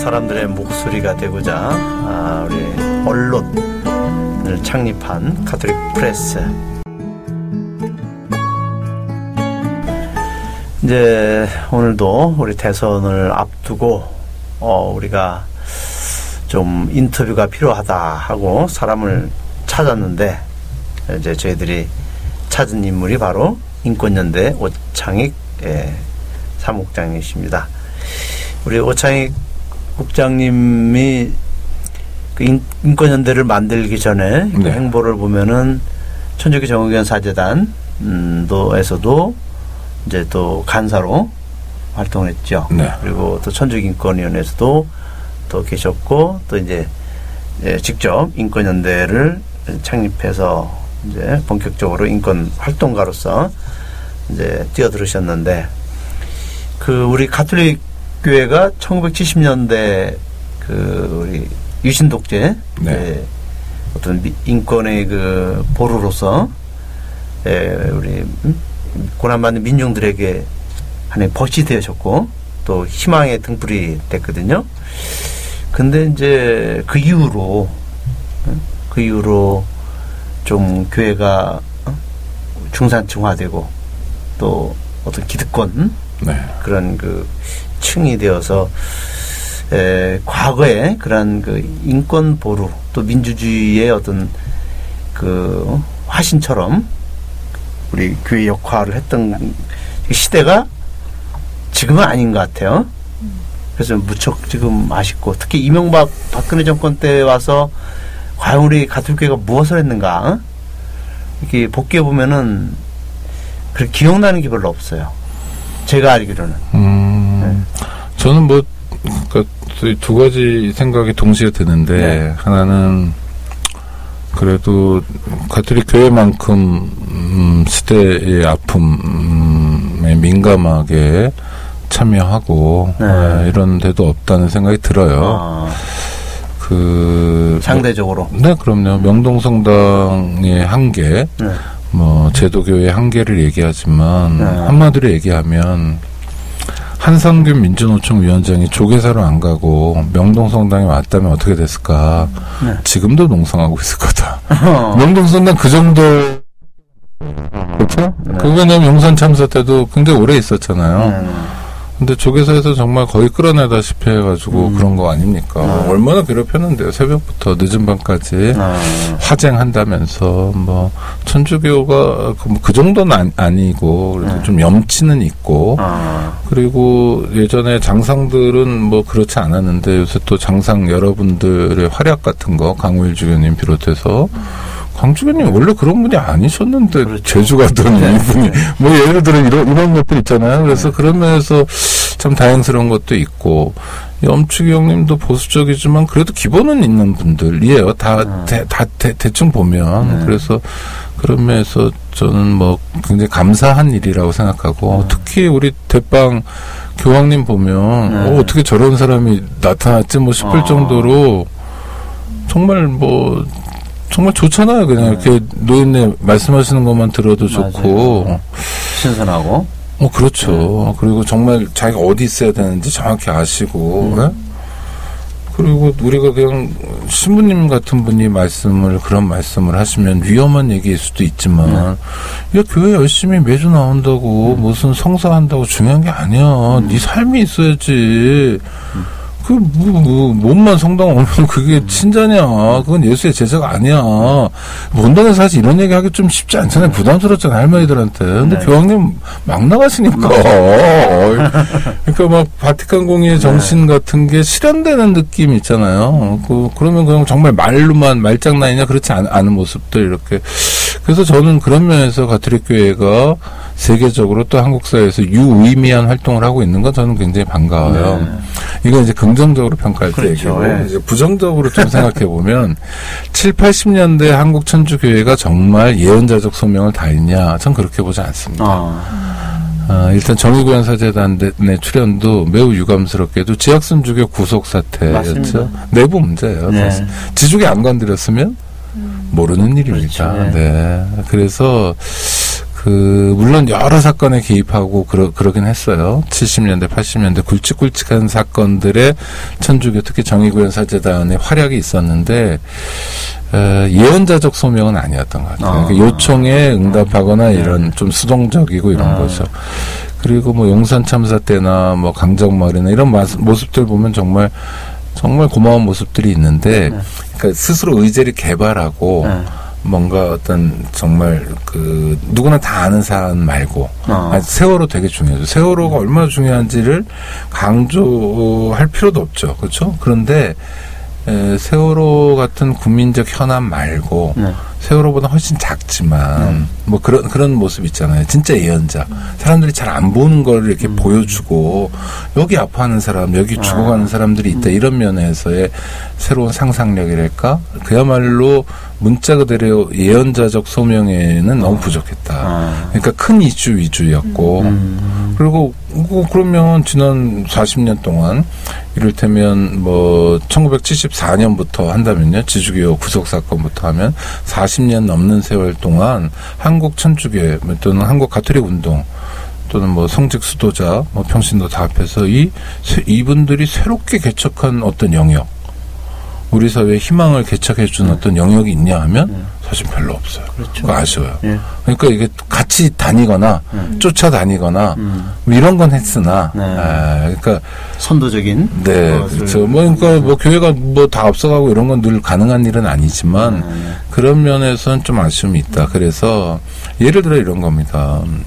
사람들의 목소리가 되고자 아, 우리 언론을 창립한 카톨릭 프레스 이제 오늘도 우리 대선을 앞두고 어, 우리가 좀 인터뷰가 필요하다 하고 사람을 찾았는데 이제 저희들이 찾은 인물이 바로 인권연대 오창익 예, 사무국장이십니다. 우리 오창익 국장님이 그 인, 인권연대를 만들기 전에 그 네. 행보를 보면은 천주교 정의견 사재단 음, 도에서도 이제 또 간사로 활동했죠. 네. 그리고 또 천주교인권위원회에서도 또 계셨고 또 이제 예, 직접 인권연대를 창립해서 이제 본격적으로 인권 활동가로서 이제 뛰어들으셨는데 그 우리 가톨릭 교회가 1970년대 그 우리 유신 독재 네. 예, 어떤 미- 인권의 그 보루로서 예, 우리 음, 고난받는 민중들에게 하나의 벗이 되어졌고 또 희망의 등불이 됐거든요. 근데 이제 그 이후로 어? 그 이후로 좀 교회가 어? 중산층화되고 또 어떤 기득권 네. 그런 그 층이 되어서 에, 과거에 그런 그 인권 보루 또 민주주의의 어떤 그 화신처럼 우리 교회 역할을 했던 이 시대가 지금은 아닌 것 같아요. 그래서 무척 지금 아쉽고 특히 이명박 박근혜 정권 때 와서 과연 우리 가톨교회가 무엇을 했는가 이렇게 복귀해 보면은 그 기억나는 게 별로 없어요. 제가 알기로는. 음, 저는 뭐, 그니까, 두 가지 생각이 동시에 드는데, 네. 하나는, 그래도, 가톨릭 교회만큼, 음, 시대의 아픔에 민감하게 참여하고, 네. 아, 이런 데도 없다는 생각이 들어요. 아, 그, 상대적으로. 네, 그럼요. 명동성당의 한계, 네. 뭐 제도교의 한계를 얘기하지만 네. 한마디로 얘기하면 한상균 민주노총 위원장이 조계사로 안 가고 명동성당에 왔다면 어떻게 됐을까? 네. 지금도 농성하고 있을 거다. 어. 명동성당 그 정도 그렇죠? 네. 그거는 용산 참사 때도 굉장히 오래 있었잖아요. 음. 근데 조계사에서 정말 거의 끌어내다시피 해가지고 음. 그런 거 아닙니까? 네. 얼마나 괴롭혔는데요. 새벽부터 늦은 밤까지. 아, 화쟁한다면서 뭐 천주교가 그, 뭐그 정도는 아니, 고 그래도 네. 좀 염치는 있고 아, 그리고 예전에 장상들은 뭐 그렇지 않았는데 요새 또 장상 여러분들의 활약 같은 거 강우일 주교님 비롯해서 강 주교님 원래 그런 분이 아니셨는데 그렇죠. 제주 가더니 네. 이분이 뭐 예를 들어 이런 이런 것들 있잖아요. 그래서 그런 면에서 참 다행스러운 것도 있고 염축이 형님도 보수적이지만 그래도 기본은 있는 분들이에요. 다, 음. 대, 다 대, 대 충 보면 네. 그래서 그런 면에서 저는 뭐 굉장히 감사한 일이라고 생각하고 음. 특히 우리 대빵 교황님 보면 네. 어, 어떻게 저런 사람이 나타났지 뭐 싶을 어. 정도로 정말 뭐 정말 좋잖아요. 그냥 네. 이렇게 노인네 말씀하시는 것만 들어도 맞아요. 좋고 신선하고. 어, 그렇죠. 그리고 정말 자기가 어디 있어야 되는지 정확히 아시고, 음. 예? 그리고 우리가 그냥 신부님 같은 분이 말씀을, 그런 말씀을 하시면 위험한 얘기일 수도 있지만, 야, 교회 열심히 매주 나온다고, 무슨 성사한다고 중요한 게 아니야. 네 삶이 있어야지. 그, 뭐, 뭐, 몸만 성당 오면 그게 친자냐. 그건 예수의 제자가 아니야. 본당에서 사실 이런 얘기 하기 좀 쉽지 않잖아요. 부담스럽잖아요, 할머니들한테. 근데 네. 교황님 막 나가시니까. 그러니까 막 바티칸 공의의 정신 같은 게 실현되는 느낌이 있잖아요. 그, 그러면 그냥 정말 말로만 말장난이냐 그렇지 않, 않은 모습들 이렇게. 그래서 저는 그런 면에서 가톨릭 교회가 세계적으로 또 한국 사회에서 유의미한 활동을 하고 있는 건 저는 굉장히 반가워요. 네. 이건 이제 긍정적으로 평가할 때 그렇죠. 얘기고 예. 이제 부정적으로 좀 생각해 보면 7, 80년대 한국 천주 교회가 정말 예언자적 소명을 다했냐? 전 그렇게 보지 않습니다. 아, 아, 일단 정의구현사재단의 출연도 매우 유감스럽게도 지학순 주교 구속 사태였죠. 내부 문제예요. 네. 지족이 안 건드렸으면 모르는 일입니다. 그렇죠. 네. 그래서 그 물론 여러 사건에 개입하고 그러, 그러긴 했어요. 70년대, 80년대 굵직굵직한 사건들의 천주교 특히 정의구현 사재단의 활약이 있었는데 어, 예언자적 소명은 아니었던 것 같아요. 아. 그러니까 요청에 응답하거나 네. 이런 좀 수동적이고 이런 아. 거죠. 그리고 뭐 용산 참사 때나 뭐 강정마을이나 이런 마- 모습들 보면 정말 정말 고마운 모습들이 있는데 네. 그러니까 스스로 의제를 개발하고 네. 뭔가 어떤 정말 그 누구나 다 아는 사안 말고 어. 아니, 세월호 되게 중요하죠. 세월호가 얼마나 중요한지를 강조할 필요도 없죠. 그렇죠? 그런데 에, 세월호 같은 국민적 현안 말고 네. 세월호보다 훨씬 작지만 뭐 그런 그런 모습 있잖아요. 진짜 예언자. 사람들이 잘 안 보는 걸 이렇게 보여주고 여기 아파하는 사람, 여기 죽어가는 사람들이 있다 이런 면에서의 새로운 상상력이랄까 그야말로 문자 그대로 예언자적 소명에는 너무 부족했다. 아. 그러니까 큰 이슈 위주였고 음. 그리고 뭐 그러면 지난 40년 동안 이를테면 뭐 1974년부터 한다면요 지주교 구속 사건부터 하면 40년 넘는 세월 동안 한국 천주교 또는 한국 가톨릭 운동 또는 뭐 성직 수도자 뭐 평신도 다 합해서 이 세- 이분들이 새롭게 개척한 어떤 영역 우리 사회에 희망을 개척해 준 어떤 영역이 있냐 하면 사실 별로 없어요. 그렇죠. 아쉬워요. 예. 그러니까 이게 같이 다니거나 음. 쫓아다니거나 음. 뭐 이런 건 했으나 네. 아, 그러니까 선도적인 네 그렇죠 뭐 그러니까 뭐 교회가 뭐다 앞서가고 이런 건 늘 가능한 일은 아니지만 네. 그런 면에서는 좀 아쉬움이 있다 그래서 예를 들어 이런 겁니다 음,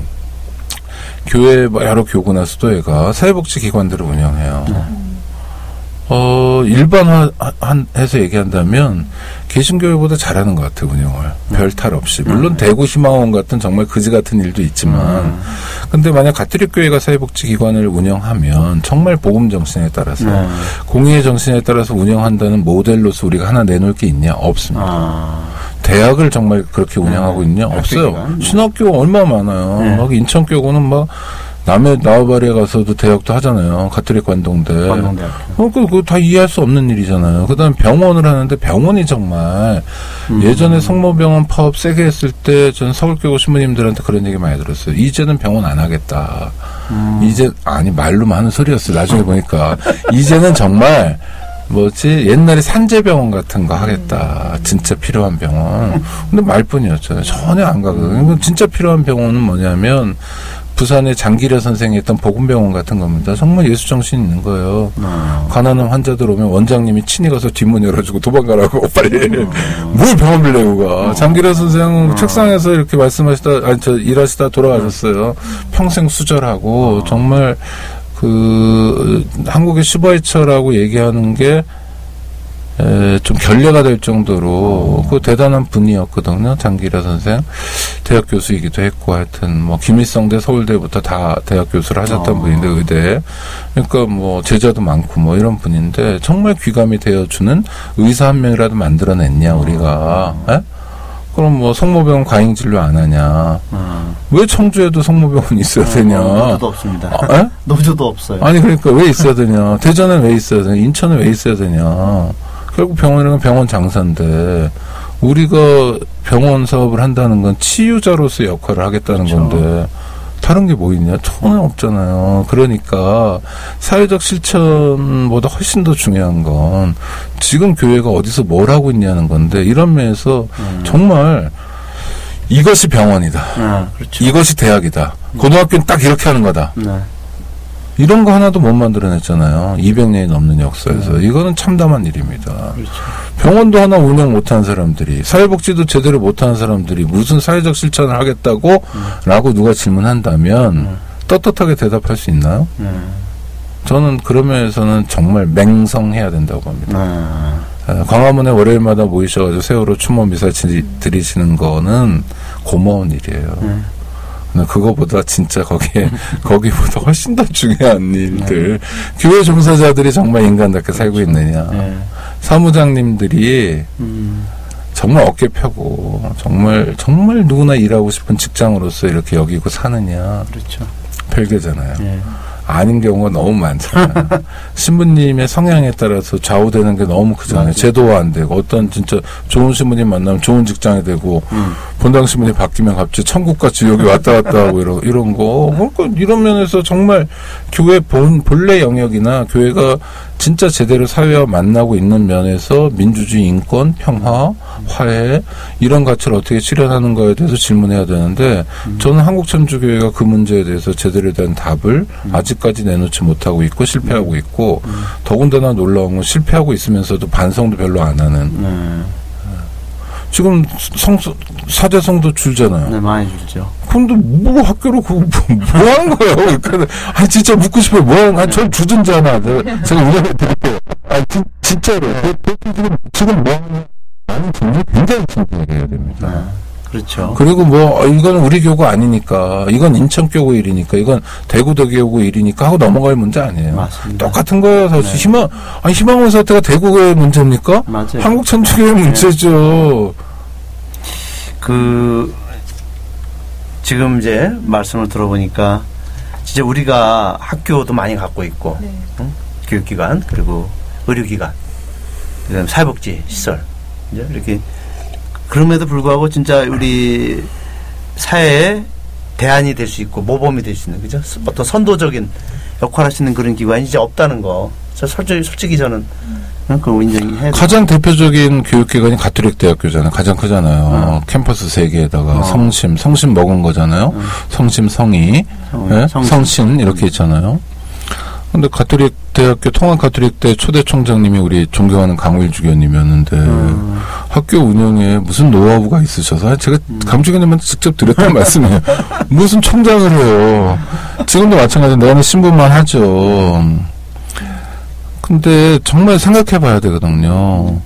교회 뭐 여러 교구나 수도회가 사회복지 기관들을 운영해요. 어, 일반화해서 얘기한다면, 개신교회보다 잘하는 것 같아요, 운영을. 별탈 없이. 물론 대구 희망원 같은 정말 그지 같은 일도 있지만, 근데 만약 가톨릭 교회가 사회복지기관을 운영하면, 정말 복음 정신에 따라서, 네. 공의의 정신에 따라서 운영한다는 모델로서 우리가 하나 내놓을 게 있냐? 없습니다. 아. 대학을 정말 그렇게 운영하고 있냐? 없어요. 네. 신학교 얼마 많아요. 네. 막 인천교구는 막 남해 나와바리에 가서도 대학도 하잖아요. 가톨릭 관동대. 관동대학교. 어, 그, 그거 다 이해할 수 없는 일이잖아요. 그 다음에 병원을 하는데 병원이 정말 음. 예전에 성모병원 파업 세게 했을 때전 서울교구 신부님들한테 그런 얘기 많이 들었어요. 이제는 병원 안 하겠다. 음. 이제, 아니, 말로만 하는 소리였어요. 나중에 보니까. 이제는 정말 뭐지 옛날에 산재병원 같은 거 하겠다 진짜 필요한 병원 근데 말뿐이었잖아요 전혀 안 가거든요 진짜 필요한 병원은 뭐냐면 부산의 장기려 선생이 했던 복음병원 같은 겁니다. 정말 예수 정신 있는 거예요. 어. 가난한 환자들 오면 원장님이 친히 가서 뒷문 열어주고 도망가라고 빨리. 뭘 병원을 내고 가 장기려 선생은 책상에서 이렇게 말씀하시다 아니 저 일하시다 돌아가셨어요. 평생 수절하고 정말 그 한국의 슈바이처라고 얘기하는 게 에, 좀 결례가 될 정도로 그 대단한 분이었거든요. 장기라 선생 대학 교수이기도 했고 하여튼 뭐 김일성대 서울대부터 다 대학 교수를 하셨던 어. 분인데 의대 그러니까 뭐 제자도 많고 뭐 이런 분인데 정말 귀감이 되어주는 의사 한 명이라도 만들어냈냐 우리가 에? 그럼 뭐 성모병원 과잉 진료 안 하냐 어. 왜 청주에도 성모병원이 있어야 되냐 노조도 없습니다. 아, 에? 노조도 없어요. 아니 그러니까 왜 있어야 되냐? 대전은 왜 있어야 되냐? 인천은 왜 있어야 되냐? 결국 병원이란 병원 장사인데 우리가 병원 사업을 한다는 건 치유자로서의 역할을 하겠다는 그렇죠. 건데 다른 게 뭐 있냐? 전혀 없잖아요. 그러니까 사회적 실천보다 훨씬 더 중요한 건 지금 교회가 어디서 뭘 하고 있냐는 건데 이런 면에서 음. 정말 이것이 병원이다. 아, 그렇죠. 이것이 대학이다. 고등학교는 딱 이렇게 하는 거다. 네. 이런 거 하나도 못 만들어냈잖아요. 200년이 넘는 역사에서. 이거는 참담한 일입니다. 그렇죠. 병원도 하나 운영 못한 사람들이, 사회복지도 제대로 못하는 사람들이 무슨 사회적 실천을 하겠다고? 라고 누가 질문한다면, 음. 떳떳하게 대답할 수 있나요? 네. 저는 그런 면에서는 정말 맹성해야 된다고. 네. 에, 광화문에 월요일마다 모이셔가지고 세월호 추모 미사 지- 드리시는 거는 고마운 일이에요. 그거보다 진짜 거기에 거기보다 훨씬 더 중요한 일들 교회 종사자들이 정말 인간답게 살고 있느냐 네. 사무장님들이 음. 정말 어깨 펴고 정말 정말 누구나 일하고 싶은 직장으로서 이렇게 여기고 사느냐 그렇죠. 별개잖아요 네. 아닌 경우가 너무 많잖아요. 신부님의 성향에 따라서 좌우되는 게 너무 크잖아요. 맞아요. 제도화 안 되고 어떤 진짜 좋은 신부님 만나면 좋은 직장이 되고 음. 본당 신부님 바뀌면 갑자기 천국과 지옥이 왔다 갔다 하고 이런 이런 거. 그러니까 이런 면에서 정말 교회 본 본래 영역이나 교회가 진짜 제대로 사회와 만나고 있는 면에서 민주주의, 인권, 평화, 화해 이런 가치를 어떻게 실현하는가에 대해서 질문해야 되는데 저는 한국천주교회가 그 문제에 대해서 제대로 된 답을 아직까지 내놓지 못하고 있고 실패하고 있고 더군다나 놀라운 건 실패하고 있으면서도 반성도 별로 안 하는 네. 지금 성 사대성도 줄잖아요. 네, 많이 줄죠. 근데 뭐 학교로 그거 뭐, 뭐 하는 거예요? 그러니까 아 진짜 묻고 싶어요. 뭐 거야? 전 주둔자나 제가 제가 우려해 드릴게요. 아 진, 진짜로 지금 지금 뭐 하는 나는 정말 굉장히 진지하게 해야 됩니다. 네. 그렇죠. 그리고 뭐 어, 이건 우리 교구 아니니까 이건 인천 교구 일이니까 이건 대구 대교구 일이니까 하고 넘어갈 문제 아니에요. 맞습니다. 똑같은 거예요. 사실 희망 아니 희망원 사태가 대구의 문제입니까? 맞아요. 한국 천주교의 문제죠. 그 지금 이제 말씀을 들어보니까 진짜 우리가 학교도 많이 갖고 있고 네. 응? 교육기관 그리고 의료기관 그다음 사회복지 시설 이제 이렇게 그럼에도 불구하고 진짜 우리 사회에 대안이 될 수 있고 모범이 될 수 있는 그죠 어떤 선도적인 역할을 할수 있는 그런 기관이 이제 없다는 거. 저 솔직히 솔직히 저는 응? 그거 인정해야 돼. 가장 대표적인 교육기관이 가톨릭 대학교잖아요. 가장 크잖아요. 어. 캠퍼스 세 개에다가 어. 성심, 성심 먹은 거잖아요. 음. 성심, 성이, 성- 예? 성심. 성신 이렇게 있잖아요. 근데 가톨릭 대학교 통합 가톨릭 대 초대 총장님이 우리 존경하는 강우일 주교님이었는데 음. 학교 운영에 무슨 노하우가 있으셔서 제가 강 주교님한테 직접 드렸던 말씀이에요. 무슨 총장을 해요. 지금도 마찬가지로 내는 신분만 하죠. 근데 정말 생각해 봐야 되거든요.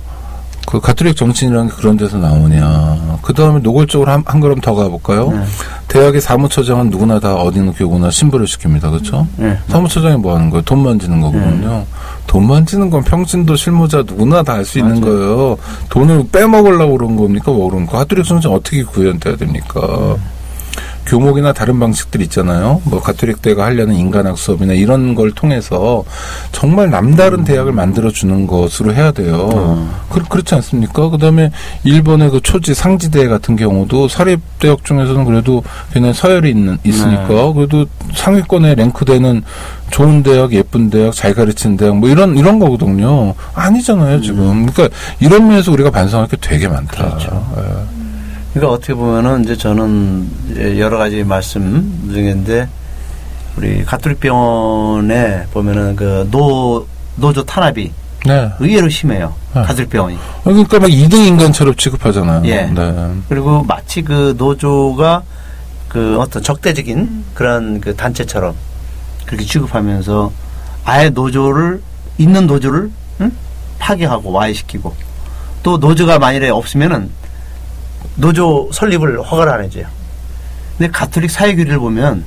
그 가톨릭 정치인이라는 게 그런 데서 나오냐. 그 다음에 노골적으로 한, 한 걸음 더 가볼까요? 네. 대학의 사무처장은 누구나 다 어디 있는 교구나 신부를 시킵니다. 그렇죠? 네. 사무처장이 뭐 하는 거예요? 돈 만지는 거거든요. 돈 만지는 건 평신도 실무자 누구나 다할수 있는. 거예요. 돈을 빼먹으려고 그런 겁니까? 뭐 그런 거. 가톨릭 성장 어떻게 구현돼야 됩니까? 교목이나 다른 방식들 있잖아요. 뭐 가톨릭 대가 하려는 인간학 수업이나 이런 걸 통해서 정말 남다른 대학을 만들어 주는 것으로 해야 돼요. 음. 그, 그렇지 않습니까? 그다음에 일본의 그 초지 상지대 같은 경우도 사립 대학 중에서는 그래도 걔네 서열이 있는 있으니까 네. 그래도 상위권에 랭크되는 좋은 대학, 예쁜 대학, 잘 가르치는 대학 뭐 이런 이런 거거든요. 아니잖아요 지금. 그러니까 이런 면에서 우리가 반성할 게 되게 많다. 음. 그렇죠. 예. 그러니까 어떻게 보면은 이제 저는 이제 여러 가지 말씀 중인데 우리 가톨릭 병원에 보면은 그 노 노조 탄압이 네. 의외로 심해요. 네. 가톨릭 병원이. 그러니까 막 2등 인간처럼 취급하잖아요. 예. 네. 그리고 마치 그 노조가 그 어떤 적대적인 그런 그 단체처럼 그렇게 취급하면서 아예 노조를 있는 노조를 응? 파괴하고 와해시키고 또 노조가 만일에 없으면은 노조 설립을 허가를 안 해줘요. 근데 가톨릭 사회규리를 보면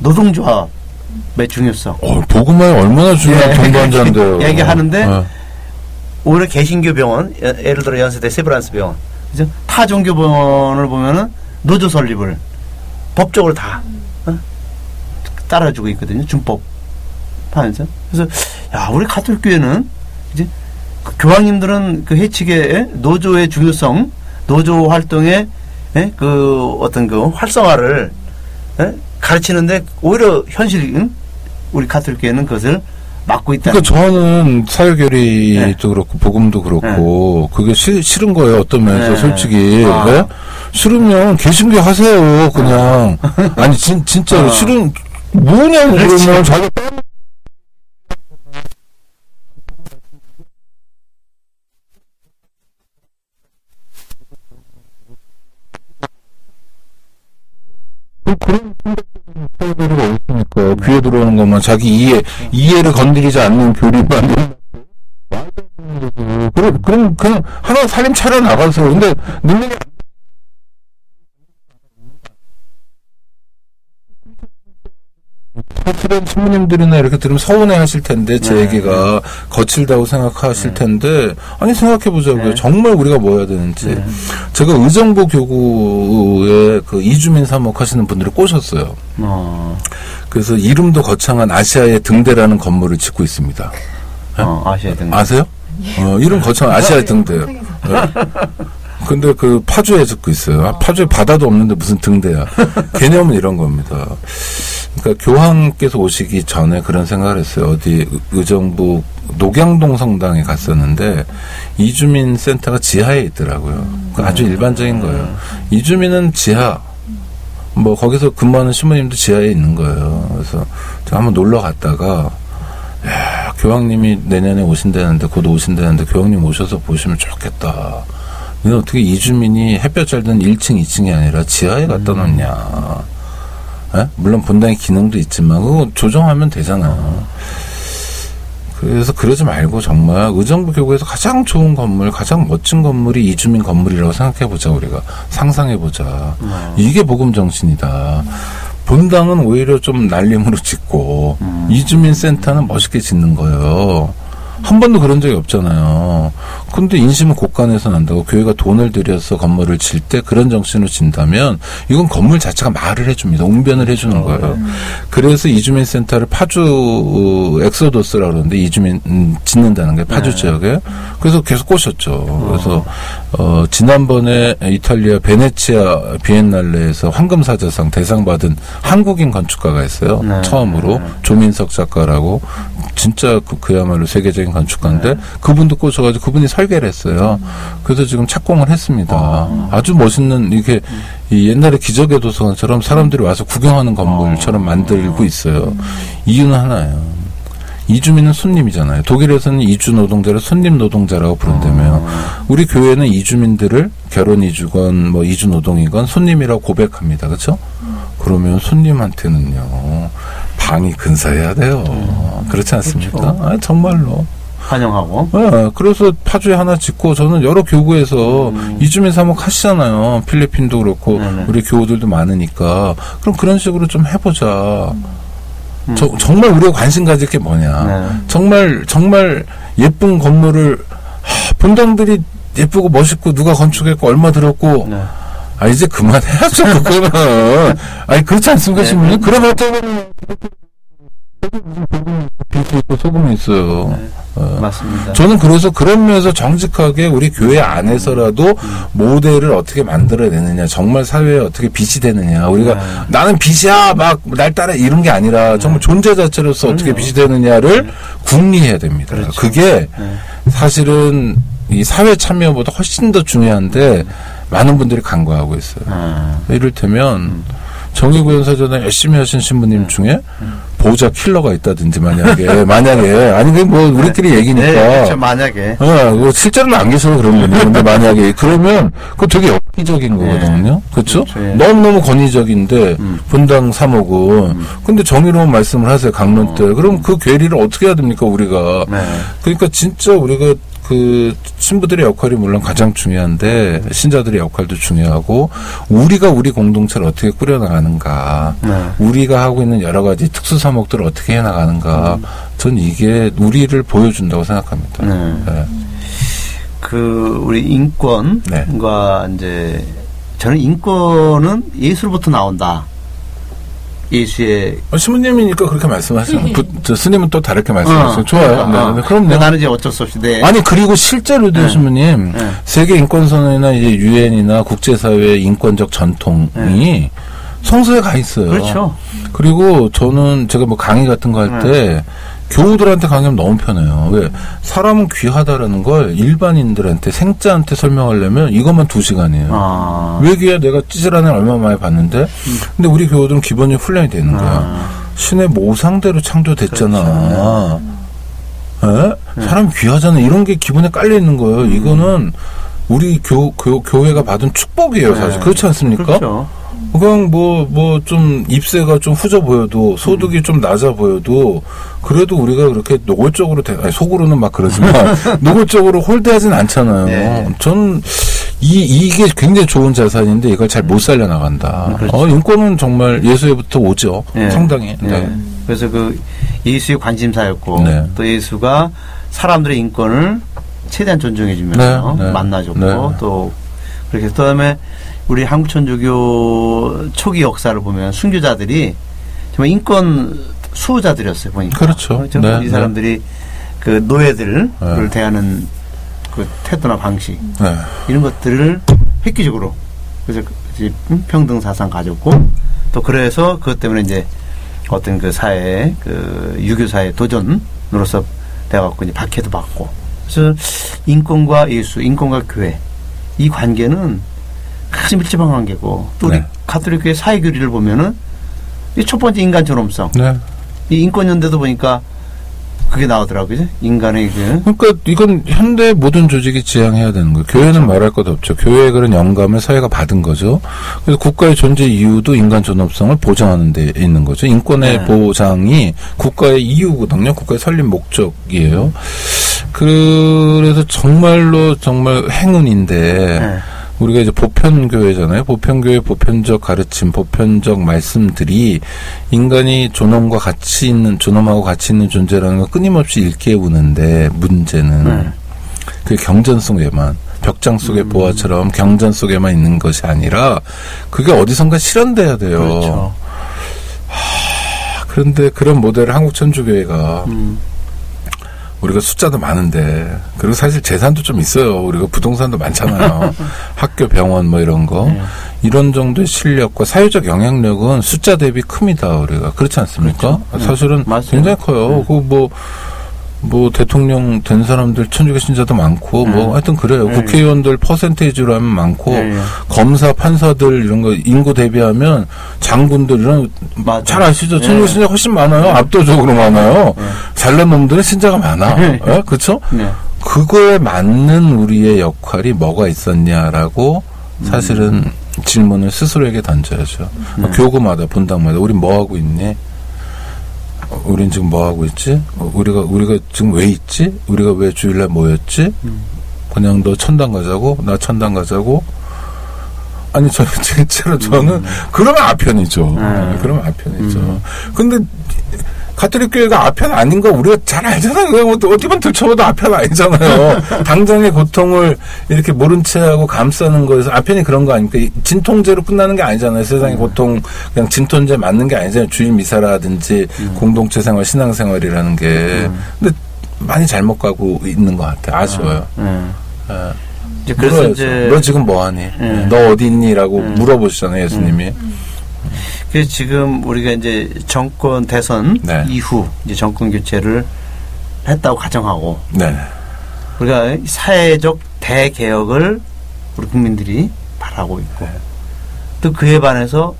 노동조합의 중요성 어, 복음화에 얼마나 중요한 예. 동반자인데요. 얘기하는데 네. 오히려 개신교 병원, 예- 예를 들어 연세대 세브란스 병원, 그죠? 타 종교 병원을 보면은 노조 설립을 법적으로 다 어? 따라주고 있거든요. 준법 하면서. 그래서 야 우리 가톨 교회는 이제 그 교황님들은 그 예? 노조의 중요성, 노조 활동의 예? 그 어떤 그 활성화를 예? 가르치는데 오히려 현실 응? 우리 가톨 교회는 그것을 막고 있다. 그러니까 저는 사회결의도 네. 그렇고 복음도 그렇고 그게 시- 싫은 거예요 어떤 면에서 네. 솔직히 아. 네? 싫으면 개신교 하세요 그냥 아니 진, 진짜로 어. 싫은 뭐냐고 그렇지. 그러면 자기 그- 그런 어디 있습니까? 귀에 들어오는 것만 자기 이해 이해를 건드리지 않는 교리만 그럼 그럼 그냥 하나 살림 차려 나가서 근데 능력이 사실은 신부님들이나 이렇게 들으면 서운해 하실 텐데, 제 네. 얘기가 거칠다고 생각하실 텐데, 아니, 생각해 보자고요. 네. 정말 우리가 뭐 해야 되는지. 네. 제가 의정부 교구에 그 이주민 사목 하시는 분들을 꼬셨어요. 어, 그래서 이름도 거창한 아시아의 등대라는 건물을 짓고 있습니다. 어, 아셔야 되는 아세요? 어, 이름 거창한 아시아의 등대요. 네. 근데 그 파주에 짓고 있어요. 아, 파주에 바다도 없는데 무슨 등대야. 개념은 이런 겁니다. 그러니까 교황께서 오시기 전에 그런 생각을 했어요. 어디 의- 의정부 녹양동 성당에 갔었는데 이주민 센터가 지하에 있더라고요. 그 아주 일반적인 거예요. 이주민은 지하. 뭐 거기서 근무하는 신부님도 지하에 있는 거예요. 그래서 제가 한번 놀러 갔다가 야, 교황님이 내년에 오신다는데 곧 오신다는데 교황님 오셔서 보시면 좋겠다. 근데 어떻게 이주민이 햇볕 잘 드는 1층, 2층이 아니라 지하에 갖다 놓냐. 에? 물론 본당의 기능도 있지만 그거 조정하면 되잖아요. 그래서 그러지 말고 정말 의정부 교구에서 가장 좋은 건물, 가장 멋진 건물이 이주민 건물이라고 생각해 보자 우리가 상상해 보자. 이게 복음 정신이다. 본당은 오히려 좀 날림으로 짓고 이주민 센터는 멋있게 짓는 거예요. 한 번도 그런 적이 없잖아요. 근데 인심은 곳간에서 난다고 교회가 돈을 들여서 건물을 질 때 그런 정신으로 진다면 이건 건물 자체가 말을 해줍니다. 웅변을 해주는 거예요. 그래서 이주민 센터를 파주 어, 엑소도스라고 그러는데 이주민 음, 짓는다는 게 파주 네. 지역에 그래서 계속 꼬셨죠. 그래서 어, 지난번에 이탈리아 베네치아 비엔날레에서 황금사자상 대상 받은 한국인 건축가가 있어요. 네. 처음으로 네. 조민석 작가라고 진짜 그, 그야말로 세계적인 건축가인데 그분도 꼬셔가지고 그분이 설계를 했어요. 그래서 지금 착공을 했습니다. 아 주 멋있는 이게 이 옛날에 기적의 도서관처럼 사람들이 와서 구경하는 건물처럼 만들고 있어요. 이유는 하나예요. 이주민은 손님이잖아요. 독일에서는 이주 노동자를 손님 노동자라고 부른다며요. 우리 교회는 이주민들을 결혼 이주건 뭐 이주 노동이건 손님이라고 고백합니다. 그렇죠? 그러면 손님한테는요 방이 근사해야 돼요. 그렇지 않습니까? 그렇죠. 아, 정말로. 환영하고. 네, 그래서 파주에 하나 짓고 저는 여러 교구에서 음. 이주민 사목 하시잖아요. 필리핀도 그렇고 네네. 우리 교우들도 많으니까 그럼 그런 식으로 좀 해보자. 음. 저, 정말 우리가 관심 가질 게 뭐냐. 네. 정말 정말 예쁜 건물을 하, 본당들이 예쁘고 멋있고 누가 건축했고 얼마 들었고 네. 아 이제 그만해야죠 그거는 아니 그렇지 않습니까 네. 신부님 그러면 또 빛이 있고 소금이 있어요 네. 어. 맞습니다. 저는 그래서 그런 면에서 정직하게 우리 교회 안에서라도 모델을 어떻게 만들어내느냐, 정말 사회에 어떻게 빛이 되느냐. 우리가 네. 나는 빛이야, 막 날 따라 이런 게 아니라 정말 존재 자체로서 어떻게 그럼요. 빛이 되느냐를 궁리해야 됩니다. 그렇죠. 그게 네. 사실은 이 사회 참여보다 훨씬 더 중요한데 많은 분들이 간과하고 있어요. 아, 이를테면 정의구현 사전에 열심히 하신 신부님 중에 보호자 킬러가 있다든지 만약에 만약에 아니 그게 뭐 우리끼리 얘기니까 네, 그렇죠. 만약에. 어, 뭐 실제로는 안 계셔서 그런 분이 근데 만약에 그러면 그거 되게 엽기적인 거거든요. 그렇죠? 그렇죠, 예. 너무너무 권위적인데 음. 분당 3억은 근데 정의로운 말씀을 하세요. 강론 때. 그럼 그 괴리를 어떻게 해야 됩니까, 우리가? 네. 그러니까 진짜 우리가 그 신부들의 역할이 물론 가장 중요한데 신자들의 역할도 중요하고 우리가 우리 공동체를 어떻게 꾸려 나가는가 네. 우리가 하고 있는 여러 가지 특수 사목들을 어떻게 해 나가는가 전 이게 우리를 보여준다고 생각합니다. 네. 네. 그 우리 인권과 이제 저는 인권은 예수로부터 나온다. 예수의 어, 신부님이니까 그렇게 말씀하시죠. 부, 저 스님은 또 다르게 말씀하세요. 어, 좋아요. 어, 네, 어. 네, 그럼요. 나는 이제 어쩔 수 없이 내 아니 그리고 실제로도 네. 신부님 네. 세계 인권 선언이나 이제 유엔이나 국제사회의 인권적 전통이 성서에 가 있어요. 네. 그렇죠. 그리고 저는 제가 뭐 강의 같은 거 할 때 교우들한테 강의하면 너무 편해요. 왜 사람은 귀하다라는 걸 일반인들한테 생자한테 설명하려면 이것만 두 시간이에요. 아. 왜 귀해? 내가 찌질한 애 얼마 만에 봤는데. 근데 우리 교우들은 기본적인 훈련이 되는 거야. 아. 신의 모상대로 창조됐잖아. 그렇죠. 에? 사람 귀하잖아. 이런 게 기본에 깔려 있는 거예요. 음. 이거는 우리 교, 교, 교회가 받은 축복이에요, 사실. 네. 그렇지 않습니까? 그렇죠. 그냥 뭐, 뭐, 좀, 입세가 좀 후져 보여도, 소득이 좀 낮아 보여도, 그래도 우리가 그렇게 노골적으로, 대, 아니, 속으로는 막 그러지만, 노골적으로 홀대하진 않잖아요. 네. 저는, 이, 이게 굉장히 좋은 자산인데, 이걸 잘 못 살려나간다. 그렇죠. 어, 인권은 정말 예수에부터 오죠. 네. 상당히. 네. 네. 그래서 그 예수의 관심사였고 네. 또 예수가 사람들의 인권을 최대한 존중해주면서 네, 네. 만나줬고 네. 또 그렇게 그다음에 우리 한국 천주교 초기 역사를 보면 순교자들이 정말 인권 수호자들이었어요 보니까 그렇죠. 그렇죠? 네, 이 네. 사람들이 그 노예들을 네. 대하는 그 태도나 방식 네. 이런 것들을 획기적으로 그래서 평등 사상 가졌고 또 그래서 그것 때문에 이제 어떤 그 사회 그 유교 사회 도전으로서 돼갖고 이제 박해도 받고 그래서 인권과 예수, 인권과 교회 이 관계는 아주 밀접한 관계고 또 우리 네. 가톨릭 교회 사회 교리를 보면은 이 첫 번째 인간 존엄성 네. 이 인권 연대도 보니까 그게 나오더라고요. 인간의 그 그러니까 이건 현대 모든 조직이 지향해야 되는 거예요. 교회는 그렇죠. 말할 것 없죠. 교회의 그런 영감을 사회가 받은 거죠. 그래서 국가의 존재 이유도 인간 존엄성을 보장하는 데 있는 거죠. 인권의 네. 보장이 국가의 이유거든요. 국가의 설립 목적이에요. 그래서 정말로 정말 행운인데 네. 우리가 이제 보편교회잖아요. 보편교회 보편적 가르침, 보편적 말씀들이 인간이 존엄과 가치 있는, 존엄하고 가치 있는 존재라는 걸 끊임없이 일깨우는데 문제는 네. 그 경전 속에만, 벽장 속의 음. 보화처럼 경전 속에만 있는 것이 아니라 그게 어디선가 실현돼야 돼요. 그렇죠. 그런데 그런 모델을 한국 천주교회가 음. 우리가 숫자도 많은데 그리고 사실 재산도 좀 있어요. 우리가 부동산도 많잖아요. 학교, 병원 뭐 이런 거 네. 이런 정도의 실력과 사회적 영향력은 숫자 대비 큽니다. 우리가 그렇지 않습니까? 그렇죠. 사실은 맞아요. 굉장히 커요. 네. 그뭐 뭐 대통령 된 사람들 천주교 신자도 많고 뭐 네. 하여튼 그래요. 네. 국회의원들 퍼센테이지로 하면 많고 네, 네. 검사 판사들 이런 거 인구 대비하면 장군들 이런 맞아요. 잘 아시죠? 네. 천주교 신자 훨씬 많아요. 압도적으로 많아요. 네. 잘난 놈들은 신자가 많아. 네. 예? 그렇죠? 네. 그거에 맞는 우리의 역할이 뭐가 있었냐라고 음. 사실은 질문을 스스로에게 던져야죠. 네. 교구마다 분당마다 우린 뭐 하고 있니? 어, 우린 지금 뭐 하고 있지? 어, 우리가 우리가 지금 왜 있지? 우리가 왜 주일날 모였지? 음. 그냥 너 천당 가자고 나 천당 가자고 아니 저 실제로 저는 그러면 아편이죠. 음. 네, 그러면 아편이죠. 음. 근데 가톨릭 교회가 아편 아닌 거 우리가 잘 알잖아요. 그냥 뭐 어디만 들춰봐도 아편 아니잖아요. 당장의 고통을 이렇게 모른 채 하고 감싸는 거에서 아편이 그런 거 아닙니까? 이 진통제로 끝나는 게 아니잖아요. 세상의 고통 그냥 진통제 맞는 게 아니잖아요. 주일 미사라든지 공동체 생활, 신앙 생활이라는 게. 근데 많이 잘못 가고 있는 것 같아요. 아쉬워요. 네. 예. 이제 그래서 물어야죠. 이제 너 지금 뭐 하니? 네. 너 어디 있니?라고 네. 물어보시잖아요, 예수님이. 그래서 지금 우리가 이제 정권 대선 네. 이후 이제 정권 교체를 했다고 가정하고 네. 우리가 사회적 대개혁을 우리 국민들이 바라고 있고 또 그에 반해서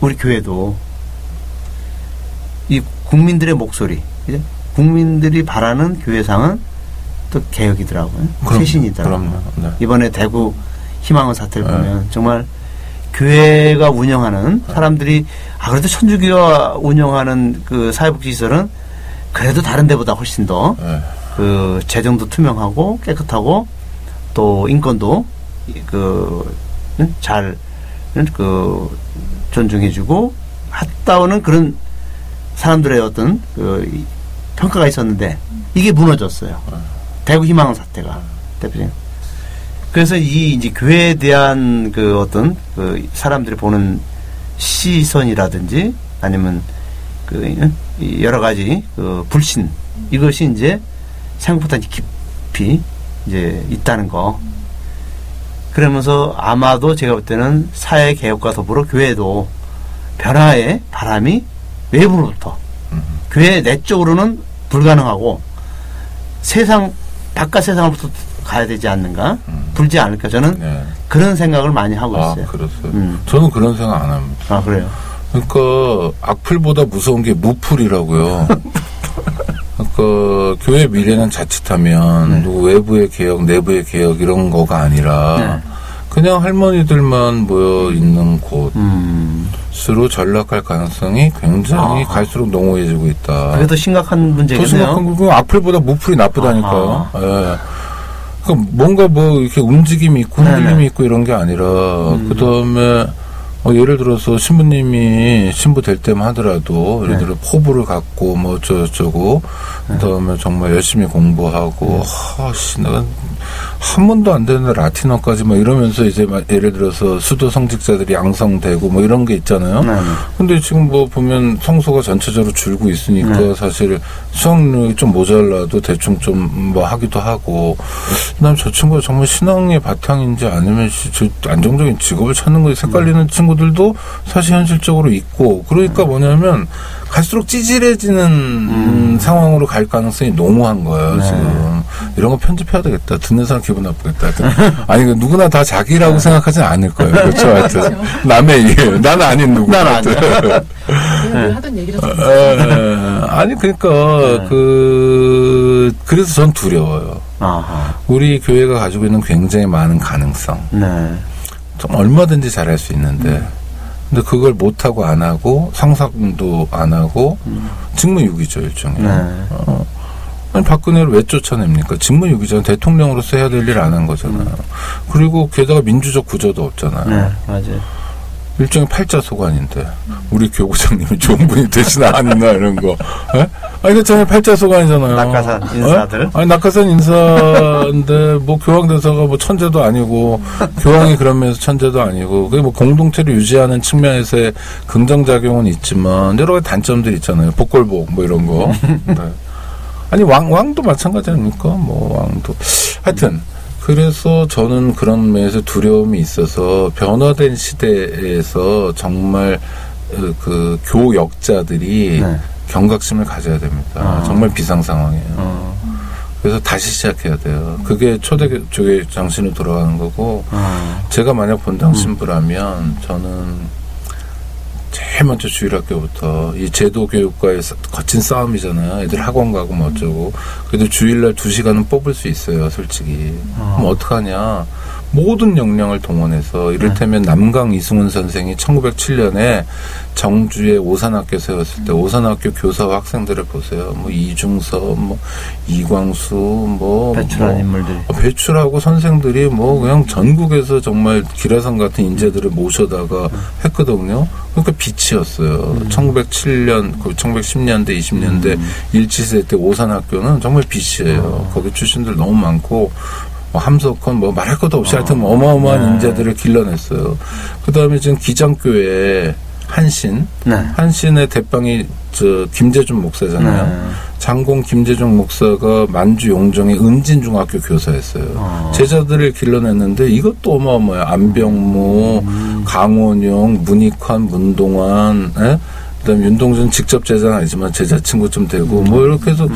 우리 교회도 이 국민들의 목소리? 국민들이 바라는 교회상은 또 개혁이더라고요 그럼, 쇄신이더라고요 그럼요. 네. 이번에 대구 희망원 사태를 네. 보면 정말 교회가 운영하는 사람들이 아 그래도 천주교가 운영하는 그 사회복지시설은 그래도 다른 데보다 훨씬 더 네. 그 재정도 투명하고 깨끗하고 또 인권도 그잘 그 존중해주고 했다오는 그런 사람들의 어떤 그 이- 평가가 있었는데 이게 무너졌어요. 대구 희망 사태가 대표님. 그래서 이 이제 교회에 대한 그 어떤 그 사람들이 보는 시선이라든지 아니면 그이 여러 가지 그 불신 이것이 이제 생각보다 이제 깊이 이제 있다는 거. 그러면서 아마도 제가 볼 때는 사회 개혁과 더불어 교회도 변화의 바람이 외부로부터 교회 내적으로는 불가능하고 세상 바깥 세상으로부터 가야 되지 않는가 불지 않을까 저는 네. 그런 생각을 많이 하고 아, 있어요. 그렇어요. 음. 저는 그런 생각 안 합니다. 아 그래요. 그러니까 악플보다 무서운 게 무풀이라고요. 그러니까 교회 미래는 자칫하면 네. 외부의 개혁, 내부의 개혁 이런 거가 아니라 네. 그냥 할머니들만 모여 있는 곳으로 음. 전락할 가능성이 굉장히 아하. 갈수록 농후해지고 있다. 더 심각한 더 문제겠네요. 심각한 거 악플보다 무풀이 나쁘다니까요. 예. 그러니까 뭔가 뭐 이렇게 움직임이 있고. 흔들림이 있고 이런 게 아니라 음. 그 다음에 어, 예를 들어서 신부님이 신부 될 때만 하더라도 예를 네. 들어 포부를 갖고 뭐 어쩌고저쩌고 그다음에 정말 열심히 공부하고 아씨 내가 한 번도 안 되는데 라틴어까지 막 이러면서 이제 막 예를 들어서 수도 성직자들이 양성되고 뭐 이런 게 있잖아요. 네. 네. 근데 지금 뭐 보면 성소가 전체적으로 줄고 있으니까 네. 사실 수학력이 좀 모자라도 대충 좀 뭐 하기도 하고 그다음 저 친구가 정말 신앙의 바탕인지 아니면 안정적인 직업을 찾는 거에 색깔리는 친구들도 사실 현실적으로 있고 그러니까 뭐냐면 갈수록 찌질해지는 음, 상황으로 갈 가능성이 농후한 거예요 네. 지금 이런 거 편집해야 되겠다 듣는 사람 기분 나쁘겠다 하여튼 아니 그 누구나 다 자기라고 생각하진 않을 거예요 그렇죠 하여튼 남의 일 나는 아닌 누구 난 아니야. 늘 하던 얘기를 좀 에, 아니 그러니까 네. 그 그래서 전 두려워요. 아하. 우리 교회가 가지고 있는 굉장히 많은 가능성, 네. 좀 얼마든지 잘할 수 있는데, 근데 그걸 못 하고 안 하고 상상도 안 하고 직무유기죠 일종의. 네. 어. 아니 박근혜를 왜 쫓아냅니까? 직무유기잖아요. 대통령으로서 해야 될 일 안 한 거잖아요. 그리고 게다가 민주적 구조도 없잖아요. 네. 맞아요. 일종의 팔자 소관인데 우리 교구장님이 좋은 분이 되시나 아니나 이런 거. 예? 아니 그렇잖아요. 팔자 소관이잖아요. 낙하산 인사들. 예? 아니 낙하산 인사인데 뭐 교황 대사가 뭐 천재도 아니고 교황이 그러면서 천재도 아니고 그게 뭐 공동체를 유지하는 측면에서의 긍정 작용은 있지만 여러 가지 단점들이 있잖아요. 복골복 뭐 이런 거. 네. 아니 왕 왕도 마찬가지 아닙니까? 뭐 왕도 하여튼 그래서 저는 그런 면에서 두려움이 있어서 변화된 시대에서 정말 어, 그 교역자들이 네. 경각심을 가져야 됩니다. 아. 정말 비상 상황이에요. 어. 그래서 다시 시작해야 돼요. 그게 초대교회 장신으로 돌아가는 거고 어. 제가 만약 본당 신부라면 저는 제일 먼저 주일학교부터 이 제도 교육과의 싸- 거친 싸움이잖아요. 애들 학원 가고 뭐 어쩌고. 그래도 주일날 두 시간은 뽑을 수 있어요, 솔직히. 어. 그럼 어떡하냐. 모든 역량을 동원해서 이를테면 남강 이승훈 선생이 1907년에 정주에 오산학교 세웠을 때 오산학교 교사와 학생들을 보세요. 뭐 이중섭, 뭐 이광수, 뭐 배출한 뭐 인물들이. 어, 배출하고 선생들이 뭐 그냥 전국에서 정말 기라성 같은 인재들을 모셔다가 했거든요. 그러니까 빛이었어요. 1907년, 그 1910년대, 20년대 일치세 때 오산학교는 정말 빛이에요. 거기 출신들 너무 많고 뭐 함석헌 뭐 말할 것도 없이 하여튼 뭐 어마어마한 네. 인재들을 길러냈어요. 그 다음에 지금 기장교회 한신, 네. 한신의 대빵이 저 김재준 목사잖아요. 네. 장공 김재중 목사가 만주 용정의 은진중학교 교사였어요. 어. 제자들을 길러냈는데 이것도 어마어마해요. 안병무, 음. 강원용, 문익환, 문동환, 예? 그다음 윤동준 직접 제자는 아니지만 제자 친구 좀 되고 뭐 이렇게 해서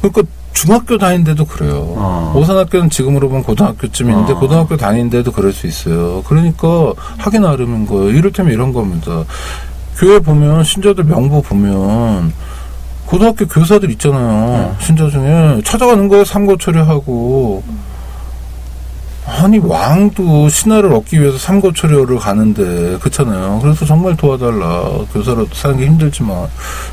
그러니까 중학교 다니는데도 그래요. 음. 어. 오산학교는 지금으로 보면 고등학교쯤인데 어. 고등학교 다니는데도 그럴 수 있어요. 그러니까 하기 나름인 거예요. 이를테면 이런 겁니다. 교회 보면 신자들 명부 보면 고등학교 교사들 있잖아요. 신자 중에 찾아가는 거예요. 삼고 처리하고. 아니 왕도 신하를 얻기 위해서 삼고 처리를 가는데 그렇잖아요. 그래서 정말 도와달라. 교사로 사는 게 힘들지만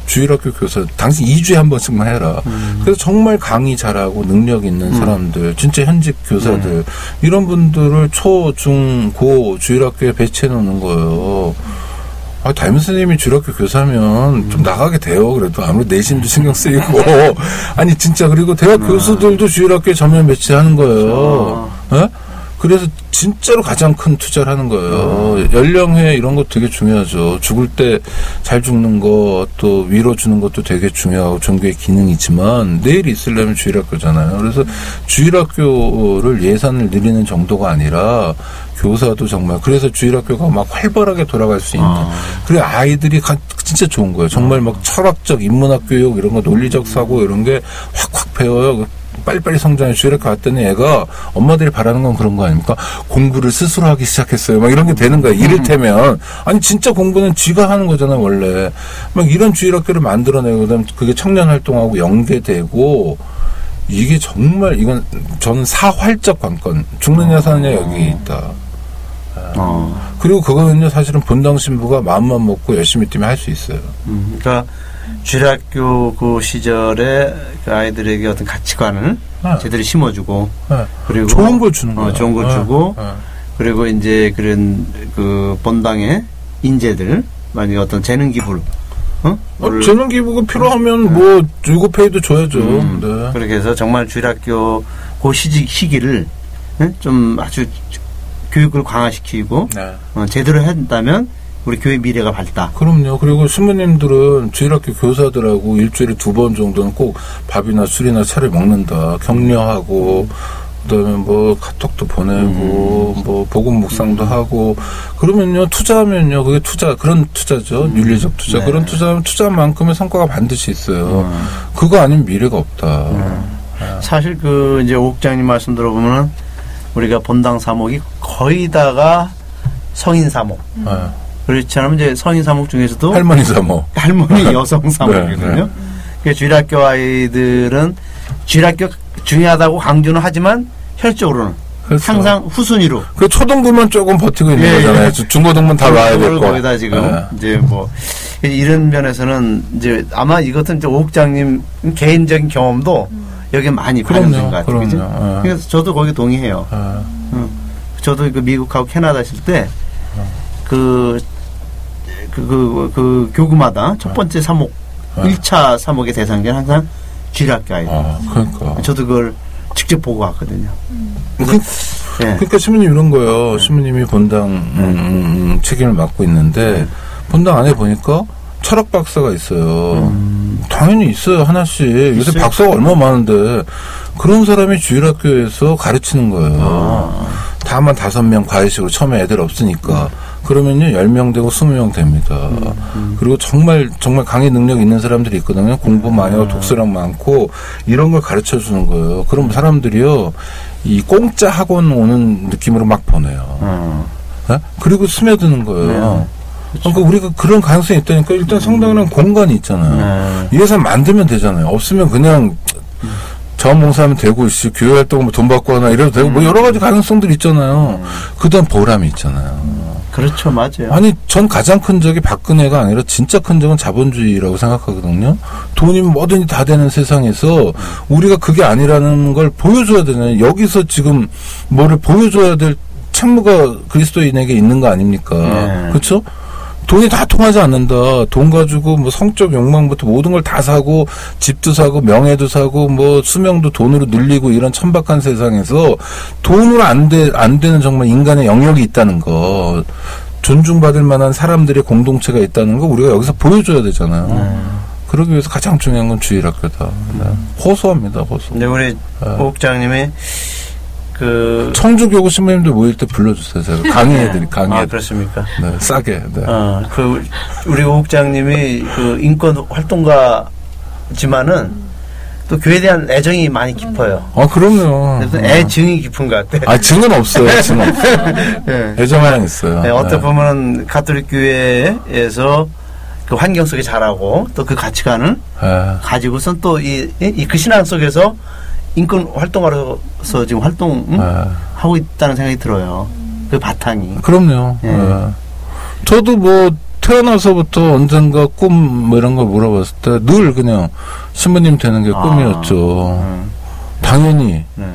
주일학교 교사 당신 2주에 한 번씩만 해라. 그래서 정말 강의 잘하고 능력 있는 사람들, 진짜 현직 교사들 이런 분들을 초, 중, 고 주일학교에 배치해 놓는 거예요. 아, 담임 선생님이 주일학교 교사면 좀 나가게 돼요. 그래도 아무래도 내신도 신경 쓰이고. 아니, 진짜. 그리고 대학 교수들도 주일학교에 전면 배치하는 거예요. 예? 그래서 진짜로 가장 큰 투자를 하는 거예요. 연령회 이런 거 되게 중요하죠. 죽을 때 잘 죽는 거, 또 위로 주는 것도 되게 중요하고 종교의 기능이지만 내일 있으려면 주일학교잖아요. 그래서 주일학교를 예산을 늘리는 정도가 아니라 교사도 정말 그래서 주일학교가 막 활발하게 돌아갈 수 있는 아. 그래 아이들이 가- 진짜 좋은 거예요. 정말 막 철학적 인문학 교육 이런 거 논리적 사고 이런 게 확확 배워요. 빨리빨리 성장해 주일학교 갔더니 애가 엄마들이 바라는 건 그런 거 아닙니까? 공부를 스스로 하기 시작했어요. 막 이런 게 되는 거야. 이를테면 아니 진짜 공부는 쥐가 하는 거잖아 원래. 막 이런 주일학교를 만들어내고 그다음 그게 청년 활동하고 연계되고 이게 정말 이건 저는 사활적 관건 죽느냐 사느냐 여기 있다. 어. 그리고 그거는요 사실은 본당 신부가 마음만 먹고 열심히 뛰면 할 수 있어요. 음, 그러니까 주일학교 그 시절에 그 아이들에게 어떤 가치관을 네. 제대로 심어주고 네. 그리고 좋은 걸 주는 어, 거예요. 좋은 걸 네. 주고 네. 그리고 이제 그런 그 본당에 인재들 만약에 어떤 재능 기부를 어? 어, 재능 기부가 필요하면 뭐 유급회의도 줘야죠. 음, 네. 그렇게 해서 정말 주일학교 그 시기, 시기를 예? 좀 아주 교육을 강화시키고 네. 어, 제대로 한다면 우리 교회 미래가 밝다. 그럼요. 그리고 신부님들은 주일학교 교사들하고 일주일에 두 번 정도는 꼭 밥이나 술이나 차를 먹는다. 격려하고, 그다음에 뭐 카톡도 보내고, 뭐 복음 묵상도 하고, 그러면요 투자하면요 그게 투자 그런 투자죠. 윤리적 투자 네. 그런 투자하면 투자만큼의 성과가 반드시 있어요. 그거 아니면 미래가 없다. 사실 그 이제 옥장님 말씀 들어보면은 우리가 본당 사목이 거의 다가 성인 사목. 네. 그렇지 않으면 이제 성인 사목 중에서도 할머니 사모. 할머니 여성 사목이거든요. 네, 네. 그 주일학교 아이들은 주일학교 중요하다고 강조는 하지만 혈적으로는 그렇죠. 항상 후순위로 그 초등부만 조금 버티고 있는 예, 거잖아요. 예. 중고등부는 다될 거. 거기다 지금 네. 이제 뭐 이런 면에서는 이제 아마 이것은 이제 오국장님 개인적인 경험도 여기 많이 반영된 그럼요, 것 같아요. 그죠? 예. 그래서 저도 거기 동의해요. 아, 저도 그 미국하고 캐나다 있을 때그 그, 그, 그 교구마다 첫 번째 사목, 아. 일 1차 사목의 대상자는 항상 주일학교 아이들. 아, 그러니까. 저도 그걸 직접 보고 왔거든요. 그, 예. 그러니까 신부님 이런 거예요. 신부님이 본당 음, 음, 음, 책임을 맡고 있는데 본당 안에 보니까 철학 박사가 있어요. 당연히 있어요 하나씩. 요새 있어요? 박사가 얼마 나 많은데 그런 사람이 주일학교에서 가르치는 거예요. 다만 다섯 명 과외식으로 처음에 애들 없으니까 그러면요 열명 되고 스무 명 됩니다. 그리고 정말 정말 강의 능력 있는 사람들이 있거든요. 공부 많이 하고 독서량 많고 이런 걸 가르쳐 주는 거예요. 그럼 사람들이요 이 공짜 학원 오는 느낌으로 막 보내요. 어. 예? 그리고 스며드는 거예요. 그러니까 우리가 그런 가능성이 있다니까 일단 성당이라는 공간이 있잖아요. 네. 이 회사 만들면 되잖아요. 없으면 그냥 자원봉사하면 되고 씨, 교회 활동 뭐 돈 받고 하나 이래도 되고 뭐 여러 가지 가능성들이 있잖아요. 그다음 보람이 있잖아요. 그렇죠, 맞아요. 아니 전 가장 큰 적이 박근혜가 아니라 진짜 큰 적은 자본주의라고 생각하거든요. 돈이 뭐든지 다 되는 세상에서 우리가 그게 아니라는 걸 보여줘야 되잖아요. 여기서 지금 뭐를 보여줘야 될 책무가 그리스도인에게 있는 거 아닙니까? 네. 그렇죠? 돈이 다 통하지 않는다. 돈 가지고 뭐 성적 욕망부터 모든 걸 다 사고 집도 사고 명예도 사고 뭐 수명도 돈으로 늘리고 이런 천박한 세상에서 돈으로 안 돼, 안 되는 정말 인간의 영역이 있다는 거. 존중받을 만한 사람들의 공동체가 있다는 거 우리가 여기서 보여줘야 되잖아요. 그러기 위해서 가장 중요한 건 주일학교다. 네. 호소합니다, 호소. 근데 우리 아. 오국장님이 그 청주 교구 신부님들 모일 때 불러주세요. 제가 강의해드리, 아, 강의해. 그렇습니까? 네, 싸게. 네. 어, 그 우리 오 국장님이 그 인권 활동가지만은 또 교회에 대한 애정이 많이 깊어요. 아, 그럼요. 그래서 애증이 깊은 것 같아. 아, 증은 없어요. 증 없어요. 예. 애정하양 있어요. 네, 어떻게 네. 보면은 가톨릭 교회에서 그 환경 속에 자라고 또 그 가치관을 네. 가지고선 또이이 그 신앙 속에서 인권 활동가로서 지금 활동하고 네. 있다는 생각이 들어요. 그 바탕이. 그럼요. 예. 네. 저도 뭐 태어나서부터 언젠가 꿈 뭐 이런 걸 물어봤을 때 늘 그냥 신부님 되는 게 아. 꿈이었죠. 음, 당연히 네.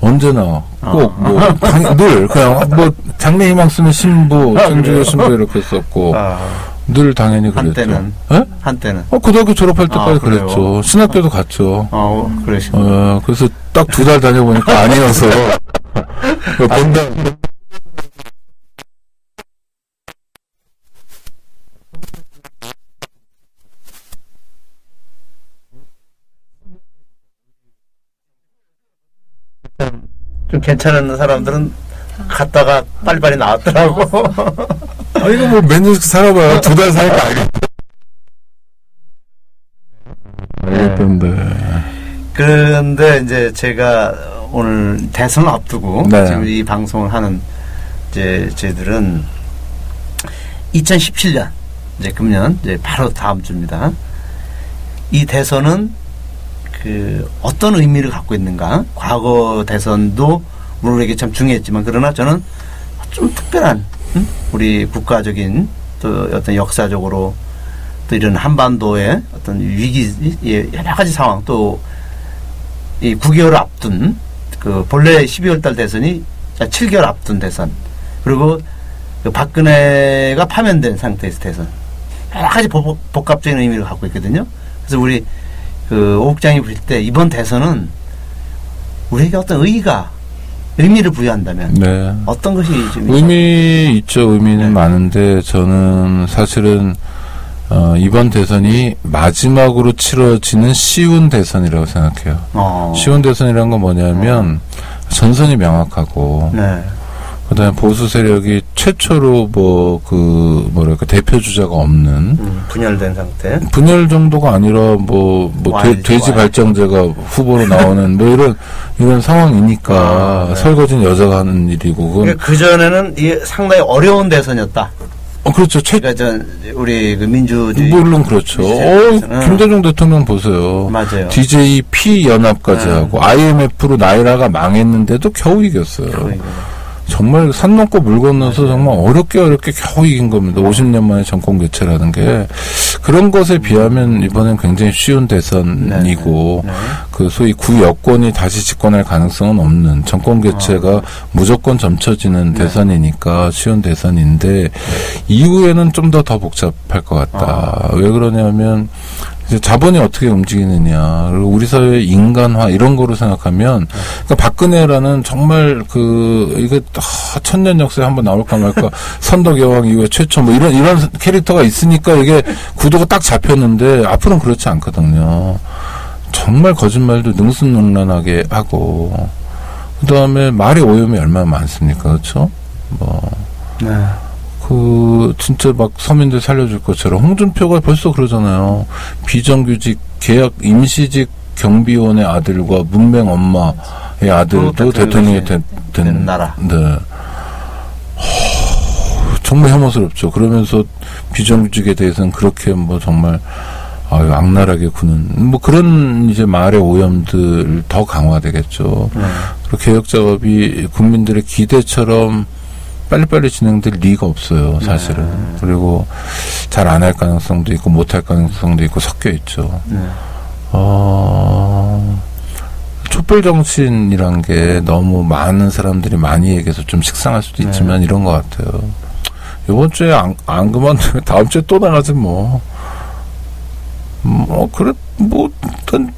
언제나 꼭 아. 뭐늘 그냥 뭐 장래 희망 쓰는 신부, 아, 청주교 그래요? 신부 이렇게 썼고 아, 늘 당연히 그랬죠. 한때는. 예? 한때는. 어, 고등학교 졸업할 때까지 아? 그랬죠. 신학교도 갔죠. 어, 그러시고. 어, 그래서 딱 두 달 다녀보니까 아니어서. 그 본당, 좀 괜찮은 사람들은 갔다가 빨리빨리 나왔더라고. 아, 이거 뭐 몇년 살아봐요. 두달 살까 알겠 알겠던데. 그런데 이제 제가 오늘 대선 앞두고 네. 지금 이 방송을 하는 이제 저희들은 2017년 이제 금년 이제 바로 다음 주입니다. 이 대선은 그 어떤 의미를 갖고 있는가? 과거 대선도 물론 우리에게 참 중요했지만 그러나 저는 좀 특별한 음? 우리 국가적인 또 어떤 역사적으로 또 이런 한반도의 어떤 위기 예, 여러 가지 상황 또 이 9개월 앞둔 그 본래 12월 달 대선이 7개월 앞둔 대선 그리고 그 박근혜가 파면된 상태에서 대선 여러 가지 복, 복합적인 의미를 갖고 있거든요. 그래서 우리 그 오국장이 부릴 때 이번 대선은 우리에게 어떤 의의가 의미를 부여한다면 네. 어떤 것이 좀 의미 있죠. 의미는 네. 많은데 저는 사실은 어, 이번 대선이 마지막으로 치러지는 쉬운 대선이라고 생각해요. 어. 쉬운 대선이란 건 뭐냐면 전선이 명확하고 네. 그다음에 보수 세력이 최초로 뭐 그 뭐랄까 대표 주자가 없는 음, 분열된 상태. 분열 정도가 아니라 뭐, 뭐, 돼, 와야지, 돼지 와야지. 발정제가 후보로 나오는 뭐 이런, 이런 상황이니까 아, 네. 설거지는 여자가 하는 일이고, 그건, 그러니까 그 전에는 상당히 어려운 대선이었다. 어, 그렇죠. 최, 그러니까 전 우리 그 민주주의 물론 그렇죠. 어, 김대중 대통령 보세요. 맞아요. DJ P 연합까지 네. 하고, IMF로 나이라가 망했는데도 겨우 이겼어요. 그러니까. 정말 산 넘고 물 건너서 정말 어렵게 어렵게 겨우 이긴 겁니다. 50년 만에 정권 교체라는 게 그런 것에 비하면 이번엔 굉장히 쉬운 대선이고 네, 네. 그 소위 구 여권이 다시 집권할 가능성은 없는 정권 교체가 아. 무조건 점쳐지는 네. 대선이니까 쉬운 대선인데 이후에는 좀 더더 복잡할 것 같다. 아. 왜 그러냐면 이제 자본이 어떻게 움직이느냐 그리고 우리 사회의 인간화 이런 거로 생각하면 그러니까 박근혜라는 정말 그 이게 아, 천년 역사에 한번 나올까 말까 선덕 여왕 이후에 최초 뭐 이런 이런 캐릭터가 있으니까 이게 구도가 딱 잡혔는데 앞으로는 그렇지 않거든요. 정말 거짓말도 능수능란하게 하고 그 다음에 말의 오염이 얼마나 많습니까, 그렇죠? 뭐 네. 그 진짜 막 서민들 살려줄 것처럼 홍준표가 벌써 그러잖아요. 비정규직 계약 임시직 경비원의 아들과 문맹 엄마의 아들도 또 대통령이 대통령이 된, 된 나라. 네. 허, 정말 혐오스럽죠. 그러면서 비정규직에 대해서는 그렇게 뭐 정말 아유 악랄하게 구는 뭐 그런 이제 말의 오염들 더 강화되겠죠. 네. 그리고 개혁 작업이 국민들의 기대처럼 빨리빨리 진행될 리가 없어요, 사실은. 네. 그리고 잘 안 할 가능성도 있고 못 할 가능성도 있고 섞여 있죠. 네. 어, 촛불 정치인이란 게 너무 많은 사람들이 많이 얘기해서 좀 식상할 수도 네. 있지만 이런 것 같아요. 이번 주에 안, 안 그만두면 다음 주에 또 나가지 뭐. 뭐, 그래, 뭐, 일단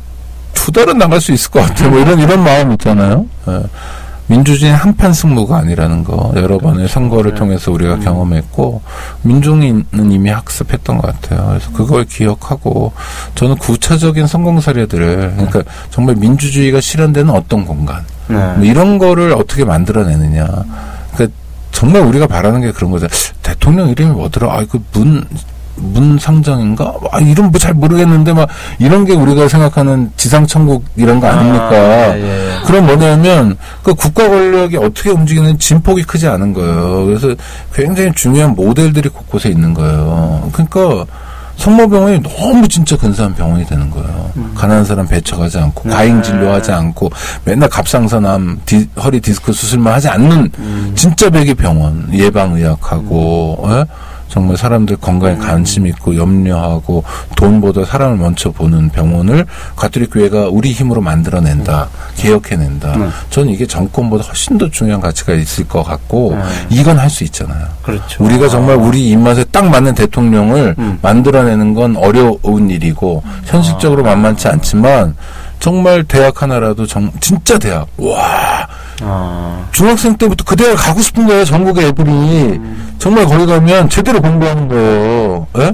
두 달은 나갈 수 있을 것 같아요. 뭐 이런, 이런 마음 있잖아요. 예. 민주주의는 한판 승부가 아니라는 거 여러 번의 선거를 네. 통해서 우리가 음. 경험했고 민중이는 이미 학습했던 것 같아요. 그래서 그걸 기억하고 저는 구체적인 성공 사례들을 그러니까 정말 민주주의가 실현되는 어떤 공간 네. 뭐 이런 거를 어떻게 만들어내느냐. 그러니까 정말 우리가 바라는 게 그런 거죠. 대통령 이름이 뭐더라? 아, 그 문, 문상정인가? 아, 이름 뭐 잘 모르겠는데 막 이런 게 우리가 생각하는 지상천국 이런 거 아닙니까? 아, 예, 예. 그럼 뭐냐면 그 국가 권력이 어떻게 움직이는 진폭이 크지 않은 거예요. 그래서 굉장히 중요한 모델들이 곳곳에 있는 거예요. 그러니까 성모병원이 너무 진짜 근사한 병원이 되는 거예요. 가난한 사람 배척하지 않고 음. 네. 과잉 진료하지 않고 맨날 갑상선암 디- 허리 디스크 수술만 하지 않는 음. 진짜 백의 병원 예방의학하고 예? 정말 사람들 건강에 관심 있고 염려하고 돈보다 사람을 먼저 보는 병원을 가톨릭 교회가 우리 힘으로 만들어낸다 개혁해낸다 음. 저는 이게 정권보다 훨씬 더 중요한 가치가 있을 것 같고 음. 이건 할 수 있잖아요 그렇죠. 우리가 정말 우리 입맛에 딱 맞는 대통령을 음. 만들어내는 건 어려운 일이고 현실적으로 만만치 않지만 정말 대학 하나라도 정, 진짜 대학. 와. 아, 중학생 때부터 그 대학 가고 싶은 거예요 전국의 애들이. 정말 거기 가면 제대로 공부하는 거예요. 예?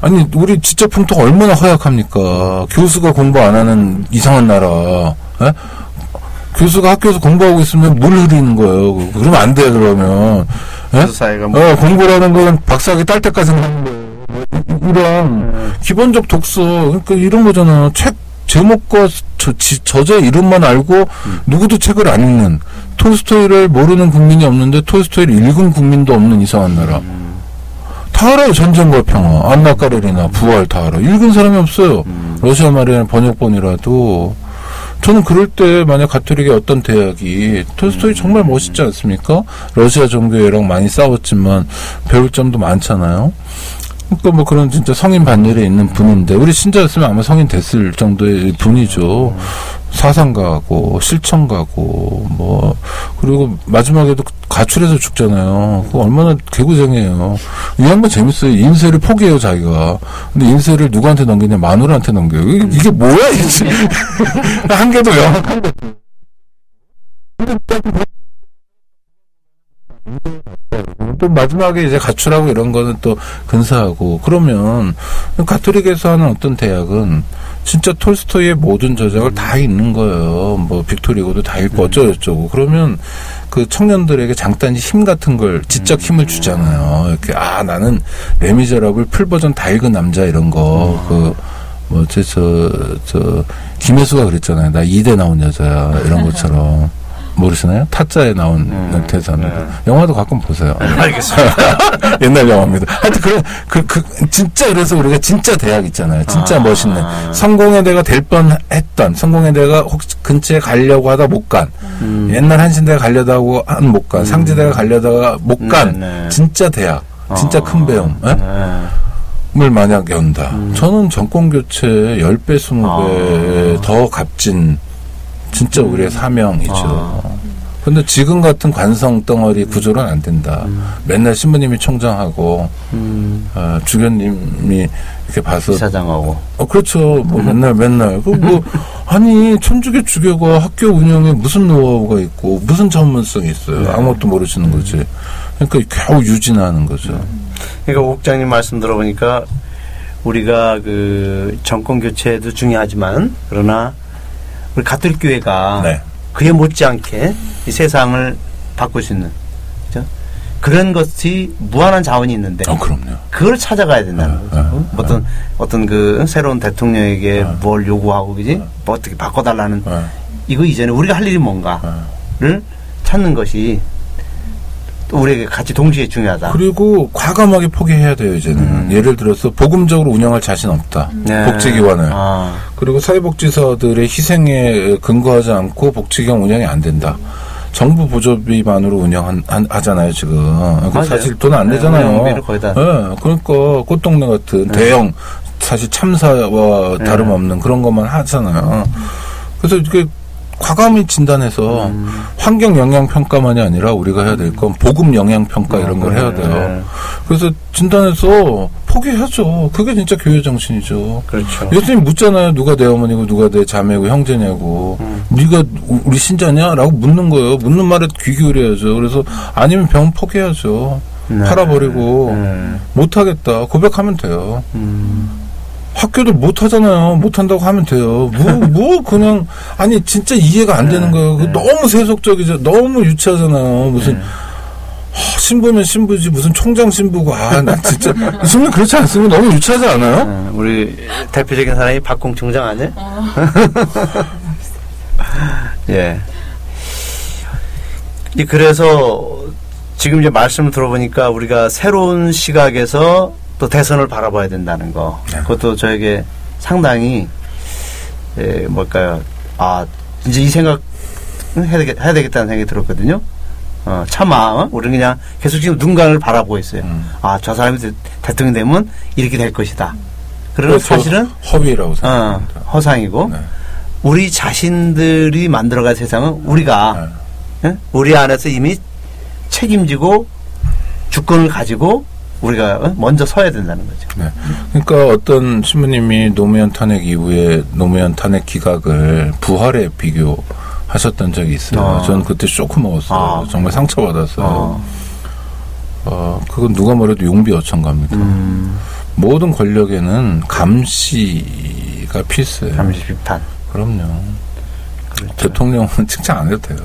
아니 우리 지적 풍토가 얼마나 허약합니까? 교수가 공부 안 하는 이상한 나라. 예? 교수가 학교에서 공부하고 있으면 물 흐리는 거예요? 그러면 안 돼 그러면. 예? 그 사이가 뭐. 어, 공부라는 건 박사학위 딸 때까지 하는 거예요. 뭐 이- 이런 기본적 독서, 그러니까 이런 거잖아. 책 제목과 저, 지, 저자의 이름만 알고 누구도 책을 안 읽는 톨스토이를 모르는 국민이 없는데 톨스토이를 읽은 국민도 없는 이상한 나라. 다 알아요. 전쟁과 평화, 안나 까레리나, 부활 다 알아. 읽은 사람이 없어요. 러시아 말이나 번역본이라도. 저는 그럴 때 만약 가톨릭의 어떤 대학이 톨스토이 정말 멋있지 않습니까? 러시아 종교회랑 많이 싸웠지만 배울 점도 많잖아요. 그러니까 뭐 그런 진짜 성인 반열에 있는 분인데 우리 신자였으면 아마 성인 됐을 정도의 분이죠. 사상 가고 실천 가고 뭐 그리고 마지막에도 가출해서 죽잖아요. 그거 얼마나 개구쟁이에요. 이 양반 재밌어요. 인쇄를 포기해요 자기가. 근데 인쇄를 누구한테 넘기냐 마누라한테 넘겨요. 이게, 이게 뭐야 이게 한 개도 거. 또 마지막에 이제 가출하고 이런 거는 또 근사하고 그러면 가톨릭에서 하는 어떤 대학은 진짜 톨스토이의 모든 저작을 다 읽는 거예요. 뭐 빅토르 위고도 다 읽고 어쩌고저쩌고. 그러면 그 청년들에게 잠깐 힘 같은 걸 지적 힘을 주잖아요. 이렇게 아 나는 레미제라블 풀 버전 다 읽은 남자 이런 거. 그 뭐지 저저 김혜수가 그랬잖아요. 나 이대 나온 여자야 이런 것처럼. 모르시나요? 타짜에 나온 음, 대사입니다. 네. 영화도 가끔 보세요. 알겠습니다. 옛날 영화입니다. 하여튼 그런 그, 그 진짜 그래서 우리가 진짜 대학 있잖아요. 진짜 아. 멋있는 성공의 대가 될 뻔했던 성공의 대가 혹시 근처에 가려고 하다 못 간. 음. 옛날 한신대가 가려다고 한 못 간. 상지대가 가려다가 못 간. 네, 네. 진짜 대학. 진짜 어. 큰 배움. 예? 네. 을 만약 연다. 저는 정권 교체 10배, 20배 아. 더 값진 진짜 우리의 사명이죠. 아. 근데 지금 같은 관성 덩어리 구조는 안 된다. 맨날 신부님이 총장하고 음. 어, 주교님이 이렇게 봐서 이사장하고. 어 그렇죠. 뭐 맨날 맨날 그 뭐 아니 천주교 주교가 학교 운영에 무슨 노하우가 있고 무슨 전문성이 있어요. 아무것도 모르시는 거지. 그러니까 겨우 유진하는 거죠. 그러니까 옥장님 말씀 들어보니까 우리가 그 정권 교체도 중요하지만 그러나 우리 가톨릭 교회가 네. 그에 못지않게 이 세상을 바꿀 수 있는 그죠? 그런 것이 무한한 자원이 있는데 어 그럼요. 그걸 찾아가야 된다는 네, 거죠. 네, 어떤 어떤 그 새로운 대통령에게 뭘 요구하고 그지? 뭐 어떻게 바꿔달라는 네. 이거 이전에 우리가 할 일이 뭔가를 찾는 것이 또 우리에게 같이 동시에 중요하다. 그리고 과감하게 포기해야 돼요 이제는. 예를 들어서 복음적으로 운영할 자신 없다. 네. 복지기관을. 아, 그리고 사회복지사들의 희생에 근거하지 않고 복지기관 운영이 안 된다. 정부 보조비만으로 운영하잖아요 지금. 그 맞아요. 사실 돈안 네, 내잖아요. 거의 다. 네, 그러니까 꽃동네 같은 대형 사실 참사와 네. 다름없는 그런 것만 하잖아요. 그래서 이게 과감히 진단해서 음. 환경 영향 평가만이 아니라 우리가 해야 될 건 보급 영향 평가 이런 걸 해야 돼요. 네. 그래서 진단해서 포기하죠. 그게 진짜 교회 정신이죠. 그렇죠. 예수님 묻잖아요. 누가 내 어머니고 누가 내 자매고 형제냐고. 음. 네가 우- 우리 신자냐?라고 묻는 거예요. 묻는 말에 귀 기울여야죠. 그래서 아니면 병 포기해야죠. 네. 팔아버리고 네. 못하겠다. 고백하면 돼요. 음. 학교도 못 하잖아요. 못 한다고 하면 돼요. 뭐, 뭐, 그냥, 아니, 진짜 이해가 안 되는 거예요. 그 너무 세속적이죠. 너무 유치하잖아요. 무슨, 하, 신부면 신부지, 무슨 총장 신부고, 아, 나 진짜, 정말 그렇지 않습니까? 너무 유치하지 않아요? 네, 우리 대표적인 사람이 박공 총장 아니에요? 예. 이 그래서 지금 이제 말씀을 들어보니까 우리가 새로운 시각에서 또 대선을 바라봐야 된다는 거. 네. 그것도 저에게 상당히 예, 뭘까요? 아, 이제 이 생각 해야, 되겠, 해야 되겠다는 생각이 들었거든요. 어, 차마 어? 우리는 그냥 계속 지금 눈간을 바라보고 있어요. 음. 아, 저 사람이 대- 대통령 되면 이렇게 될 것이다. 그러나 그래서 사실은 허위라고 어, 생각합니다. 허상이고 네. 우리 자신들이 만들어갈 세상은 우리가 네. 예? 우리 안에서 이미 책임지고 주권을 가지고 우리가 어? 먼저 서야 된다는 거죠. 네. 그러니까 어떤 신부님이 노무현 탄핵 이후에 노무현 탄핵 기각을 부활에 비교하셨던 적이 있어요. 아. 저는 그때 쇼크 먹었어요. 아. 정말 상처받았어요. 어. 어, 그건 누가 뭐래도 용비 어천가입니다. 음, 모든 권력에는 감시가 필수예요. 잠시 비판. 그럼요. 그렇죠. 대통령은 칭찬 안 해도 돼요.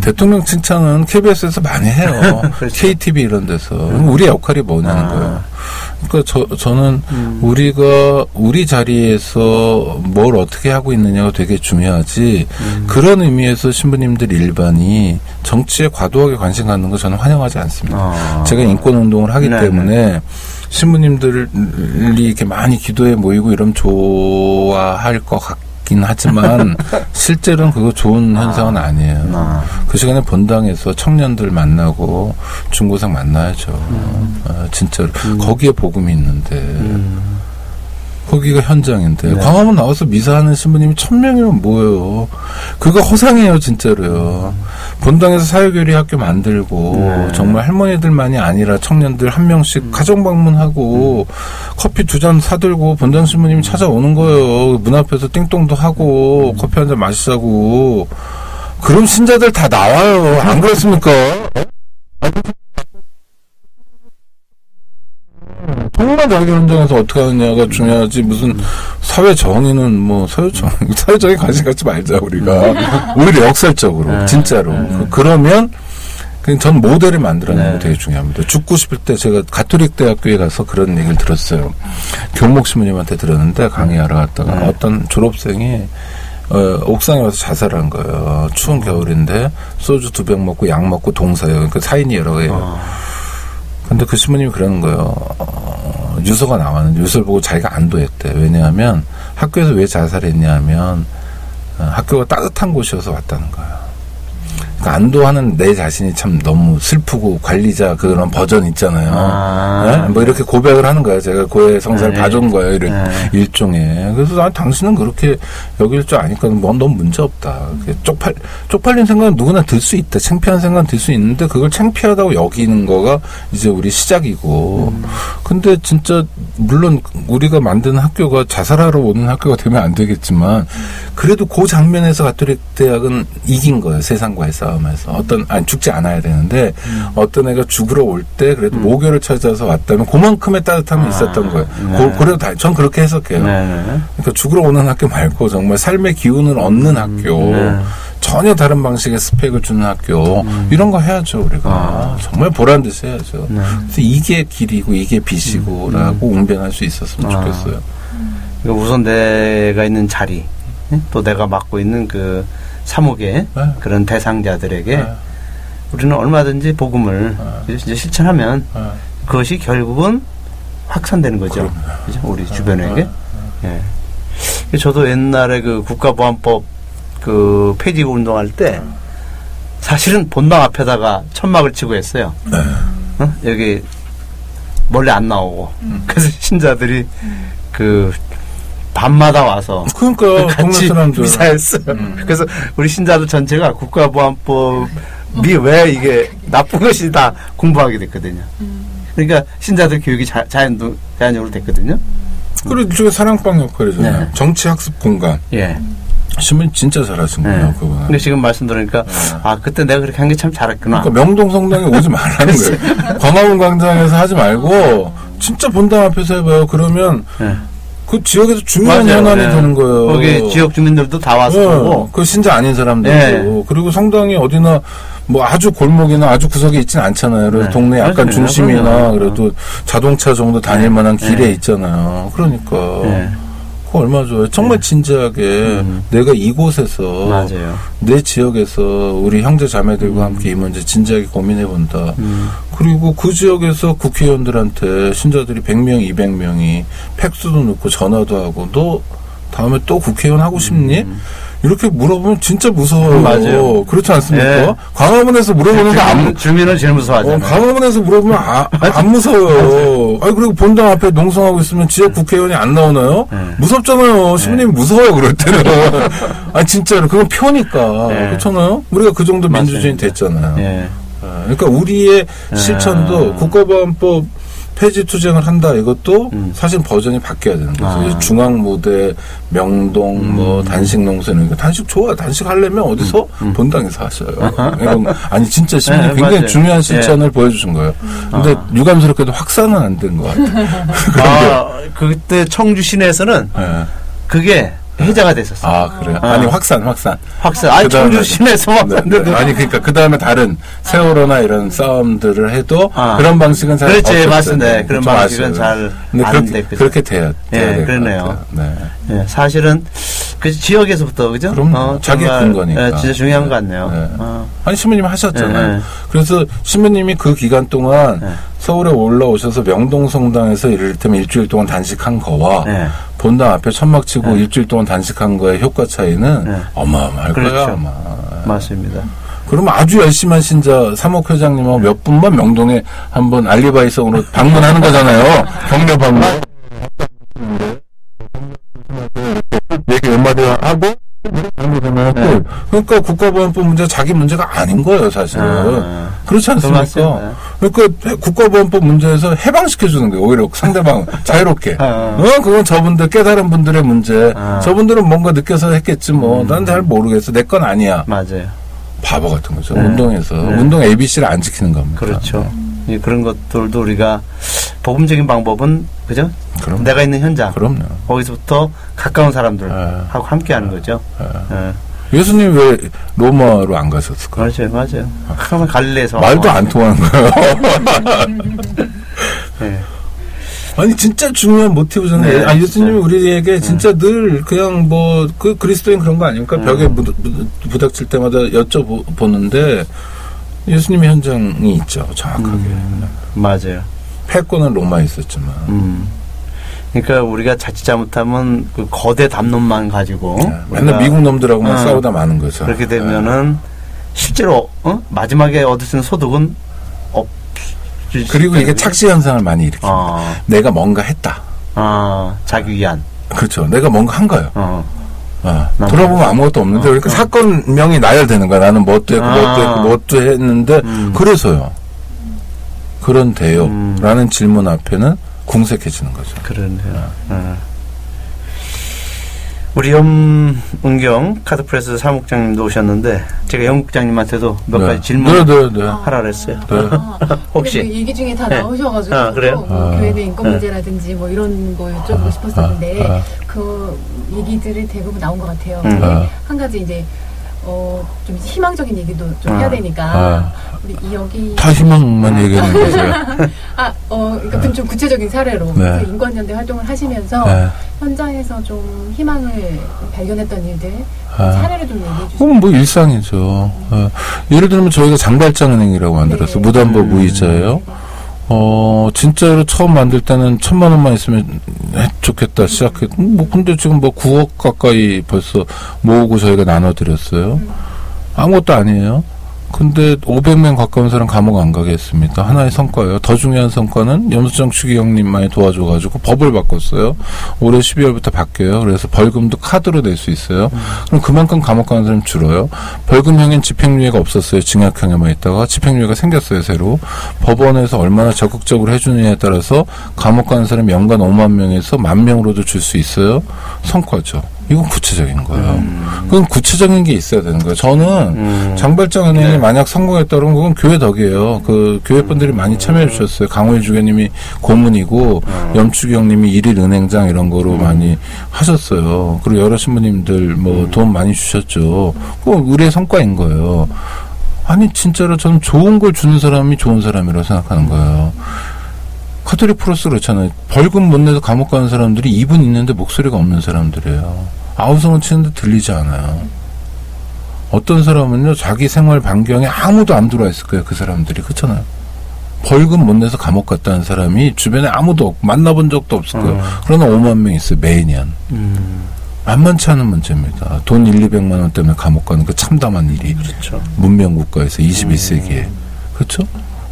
대통령 칭찬은 KBS에서 많이 해요. 음. 그렇죠. KTV 이런 데서. 우리 역할이 뭐냐는 아. 거예요. 그러니까 저, 저는 음. 우리가 우리 자리에서 뭘 어떻게 하고 있느냐가 되게 중요하지 음. 그런 의미에서 신부님들 일반이 정치에 과도하게 관심 갖는 거 저는 환영하지 않습니다. 어. 제가 인권 운동을 하기 네네. 때문에 신부님들이 이렇게 많이 기도에 모이고 이러면 좋아할 것 같 긴 하지만 실제로는 그거 좋은 현상은 아 니에요. 아. 그 시간에 본당에서 청년들 만나고 중고생 만나야죠. 아, 진짜로 거기에 복음이 있는데 음. 거기가 현장인데 네. 광화문 나와서 미사하는 신부님이 천 명이면 뭐예요? 그거 허상이에요 진짜로요. 본당에서 사회교리 학교 만들고 네. 정말 할머니들만이 아니라 청년들 한 명씩 가정 방문하고 커피 두 잔 사들고 본당 신부님이 찾아오는 거예요. 문 앞에서 띵동도 하고 커피 한 잔 마시자고. 그럼 신자들 다 나와요. 안 그렇습니까? 정말 자기 현장에서 어떻게 하느냐가 중요하지 무슨 사회 정의는 뭐 사회 정 사회 정의 관심 갖지 말자 우리가 오히려 역설적으로 네. 진짜로 네. 그, 러면 그냥 전 모델을 만들어내는 네. 게 되게 중요합니다. 죽고 싶을 때 제가 가톨릭 대학교에 가서 그런 얘기를 들었어요. 교목 신부님한테 들었는데 강의하러 갔다가 네. 어떤 졸업생이 어, 옥상에 와서 자살한 거예요. 추운 겨울인데 소주 두 병 먹고 약 먹고 동사예요. 그러니까 사인이 여러 개예요. 어. 근데 그 신부님이 그러는 거예요. 어, 유서가 나왔는데 유서를 보고 자기가 안도했대. 왜냐하면 학교에서 왜 자살했냐 하면 어, 학교가 따뜻한 곳이어서 왔다는. 그러니까 안도하는 내 자신이 참 너무 슬프고 관리자 그런 버전 있잖아요. 아. 네? 뭐 이렇게 고백을 하는 거예요. 제가 고해 성사를 네. 봐준 거예요. 이런 네. 일종의. 그래서 난 당신은 그렇게 여길 줄 아니까 뭐 너무 문제 없다. 쪽팔 쪽팔린 생각은 누구나 들 수 있다. 창피한 생각은 들 수 있는데 그걸 창피하다고 여기는 거가 이제 우리 시작이고. 근데 진짜 물론 우리가 만드는 학교가 자살하러 오는 학교가 되면 안 되겠지만 그래도 그 장면에서 가톨릭 대학은 이긴 거예요. 세상과의 싸움 에서 어떤 아니 죽지 않아야 되는데 어떤 애가 죽으러 올 때 그래도 모교를 찾아서 왔다면 그만큼의 따뜻함이 아, 있었던 거예요. 네. 고- 그래도 다, 전 그렇게 해석해요. 네네. 그러니까 죽으러 오는 학교 말고 정말 삶의 기운을 얻는 학교, 네. 전혀 다른 방식의 스펙을 주는 학교 이런 거 해야죠 우리가 음. 아. 정말 보란 듯이 해야죠. 네. 그래서 이게 길이고 이게 빛이고라고 웅변할 수 있었으면 음. 아. 좋겠어요. 그러니까 우선 내가 있는 자리, 예? 또 내가 맡고 있는 그 사목의 네. 그런 대상자들에게 네. 우리는 얼마든지 복음을 네. 이제 실천하면 아, 그것이 결국은 확산되는 거죠. 그죠? 우리 주변에게. 네. 예. 저도 옛날에 그 국가보안법 그 폐지구 운동할 때 사실은 본당 앞에다가 천막을 치고 했어요. 네. 어? 여기 멀리 안 나오고. 그래서 신자들이 그 밤마다 와서 그러니까 같이 미사했어요. 음. 그래서 우리 신자들 전체가 국가보안법이 왜 이게 나쁜 것이다 공부하게 됐거든요. 그러니까 신자들 교육이 자, 자연, 자연적으로 됐거든요. 그리고 이쪽에 사랑방 역할이잖아요. 네. 정치 학습 공간 예. 신문 진짜 잘하신 네. 그거는. 근데 지금 말씀 들으니까 아 그때 내가 그렇게 한 게 참 잘했구나. 그러니까 명동 성당에 오지 말라는 거예요. 광화문 광장에서 하지 말고 진짜 본당 앞에서 해봐요. 그러면 예. 그 지역에서 중요한. 현안이 예. 되는 거예요. 거기 지역 주민들도 다 와서 네, 보고 그 신자 아닌 사람들도 네. 그리고 성당이 어디나 뭐 아주 골목이나 아주 구석에 있진 않잖아요. 그래서 네. 동네 약간 맞아요. 중심이나 그럼요. 그래도 자동차 정도 다닐 만한 길에 네. 있잖아요. 그러니까 예. 그거 얼마 좋아요. 정말 진지하게 음. 내가 이곳에서 맞아요. 내 지역에서 우리 형제 자매들과 함께 이 문제 진지하게 고민해 본다. 음. 그리고 그 지역에서 국회의원들한테 신자들이 100명, 200명이 팩스도 넣고 전화도 하고 너 다음에 또 국회의원 하고 싶니? 이렇게 물어보면 진짜 무서워요. 음, 맞아요. 그렇지 않습니까? 예. 광화문에서 물어보는 거 안, 주민, 주민을 제일 어, 무서워하잖아요. 광화문에서 물어보면 아, 안 무서워요. 아니, 그리고 본당 앞에 농성하고 있으면 지역 국회의원이 안 나오나요? 네. 무섭잖아요. 시민님이 무서워요, 그럴 때는. 아 진짜로. 그건 표니까. 네. 그렇잖아요? 우리가 그 정도. 민주주의 됐잖아요. 예. 아, 그러니까 우리의 실천도 아. 국가보안법 폐지 투쟁을 한다 이것도 음. 사실 버전이 바뀌어야 되는 거죠. 아. 음. 중앙 무대, 명동, 뭐 단식 이거 단식 좋아. 단식 하려면 어디서 본당에서 하셔요. 이건 아니 진짜 시민이 네, 굉장히 맞아요. 중요한 실천을 보여주신 거예요. 근데 아. 유감스럽게도 확산은 안 된 것 같아요. 아, 그때 청주 시내에서는 예. 그게 해자가 됐었어요. 아 그래요. 아. 아니 확산 확산. 확산. 아니, 청주 시내에서 막 네. 네. 아니 그러니까 그 다음에 다른 세월호나 이런 싸움들을 해도 아. 그런 방식은 잘 그렇지. 맞습니다. 네, 그런 좀 방식은 아쉬워요. 잘 근데 안 그렇게, 돼야, 예, 그러네요. 네. 예, 사실은 그 지역에서부터 그죠? 그럼요. 자기 정말, 근거니까. 예, 진짜 중요한 것 같네요. 네. 어. 아니 신부님 하셨잖아요. 네. 그래서 신부님이 그 기간 동안 네. 서울에 올라오셔서 명동성당에서 이를테면 일주일 동안 단식한 거와 네. 본당 앞에 천막 치고 일주일 동안 단식한 거의 효과 차이는 네. 어마어마할 그렇죠. 거예요 아마. 맞습니다. 그러면 아주 열심한 신자 사목 회장님하고 몇 분만 명동에 한번 알리바이성으로 방문하는 거잖아요. 격려 방문. 얘기 몇 마디 하고 네. 그러니까 국가보안법 문제가 자기 문제가 아닌 거예요, 사실은. 아. 그렇지 않습니까? 그러니까 국가보안법 문제에서 해방시켜 주는 거예요. 오히려 상대방 자유롭게. 아. 어, 그건 저분들 깨달은 분들의 문제. 아. 저분들은 뭔가 느껴서 했겠지 뭐. 난잘 모르겠어. 내 건 아니야. 맞아요. 바보 같은 거죠. 네. 운동에서 네. 운동 ABC를 안 지키는 겁니다. 그렇죠. 예, 그런 것들도 우리가 복음적인 방법은 그죠? 그럼 내가 있는 현장 그럼요. 거기서부터 가까운 사람들하고 네. 함께하는 거죠. 예. 예수님 왜 로마로 안 가셨을까? 맞아요, 맞아요. 그러면 갈릴레에서 말도 안 통하는 거예요. 예. 아니 진짜 중요한 모티브잖아요. 네, 아 예수님이 진짜. 우리에게 진짜 늘 그냥 뭐 그 그리스도인 그런 거 아닙니까? 음. 벽에 부닥칠 때마다 여쭤보는데 예수님의 현장이 있죠. 정확하게. 음. 맞아요. 패권은 로마에 있었지만 음. 그러니까 우리가 자칫 잘못하면 그 거대 담론만 가지고 네, 맨날 우리가 미국 놈들하고만 어, 싸우다 마는 거죠. 그렇게 되면은 실제로 어? 마지막에 얻을 수 있는 소득은 없. 네. 그리고 이게 착시 현상을 많이 일으킵니다. 어, 내가 뭔가 했다. 어, 자기 위안. 그렇죠. 내가 뭔가 한 거예요. 어, 어, 남- 돌아보면 아무것도 없는데 어, 그러니까 어. 사건명이 나열되는 거야. 나는 뭣도 했고 뭣도 아. 했고 뭣도 했는데 음. 그래서요. 그런데요. 음. 라는 질문 앞에는 궁색해지는 거죠. 그러네요. 어. 우리 염은경 카드프레스 사무국장님도 오셨는데 제가 영국장님한테도 몇 가지 질문 네, 네, 네. 하라 그랬어요. 네. 아, 혹시? 그 얘기 중에 다 네. 나오셔가지고 아, 그래요? 뭐 아. 교회 내 인권 네. 문제라든지 뭐 이런 거 여쭤보고 싶었었는데 아, 아. 그 얘기들이 대부분 나온 것 같아요. 음. 아. 한 가지 이제 어, 좀 희망적인 얘기도 좀 아. 해야 되니까 아. 우리 이 여기 다 희망만 얘기하는 거세요. 아, 어, 그러니까 그좀 구체적인 사례로 네. 그 인권연대 활동을 하시면서 네. 현장에서 좀 희망을 발견했던 일들 아. 사례를 좀 얘기해 주세요. 그건 뭐 일상이죠. 어, 예를 들면 저희가 장발장 은행이라고 만들었어요. 네. 무담보 음. 무이자예요. 어, 진짜로 처음 만들 때는 천만 원만 있으면 해- 좋겠다 시작했. 뭐 근데 지금 뭐 9억 가까이 벌써 모으고 저희가 나눠드렸어요. 아무것도 아니에요. 근데 500명 가까운 사람 감옥 안 가게 했습니다. 하나의 성과예요. 더 중요한 성과는 염수정 추기 형님 많이 도와줘가지고 법을 바꿨어요. 올해 12월부터 바뀌어요. 그래서 벌금도 카드로 낼 수 있어요. 그럼 그만큼 감옥 가는 사람 줄어요. 벌금형엔 집행유예가 없었어요. 징역형에만 있다가 집행유예가 생겼어요. 새로. 법원에서 얼마나 적극적으로 해주느냐에 따라서 감옥 가는 사람 연간 5만 명에서 만 명으로도 줄 수 있어요. 성과죠. 이건 구체적인 거예요. 그건 구체적인 게 있어야 되는 거예요. 저는 음. 장발장 은행이 네. 만약 성공했다면 그건 교회 덕이에요. 그 교회 분들이 많이 참여해 주셨어요. 강호일 주교님이 고문이고 음. 염축이 형님이 일일 은행장 이런 거로 많이 하셨어요. 그리고 여러 신부님들 뭐 음. 도움 많이 주셨죠. 그건 우리의 성과인 거예요. 아니 진짜로 저는 좋은 걸 주는 사람이 좋은 사람이라고 생각하는 거예요. 카톨릭 프로스 그렇잖아요. 벌금 못 내서 감옥 가는 사람들이 입은 있는데 목소리가 없는 사람들이에요. 아우성은 치는데 들리지 않아요. 어떤 사람은요, 자기 생활 반경에 아무도 안 들어와 있을 거예요, 그 사람들이. 그렇잖아요. 벌금 못 내서 감옥 갔다는 사람이 주변에 아무도 없고, 만나본 적도 없을 거예요. 음. 그러나 5만 명 있어요, 매년. 음, 만만치 않은 문제입니다. 돈 1, 200만 원 때문에 감옥 가는 그 참담한 일이. 그렇죠. 문명 국가에서 21세기에. 그렇죠?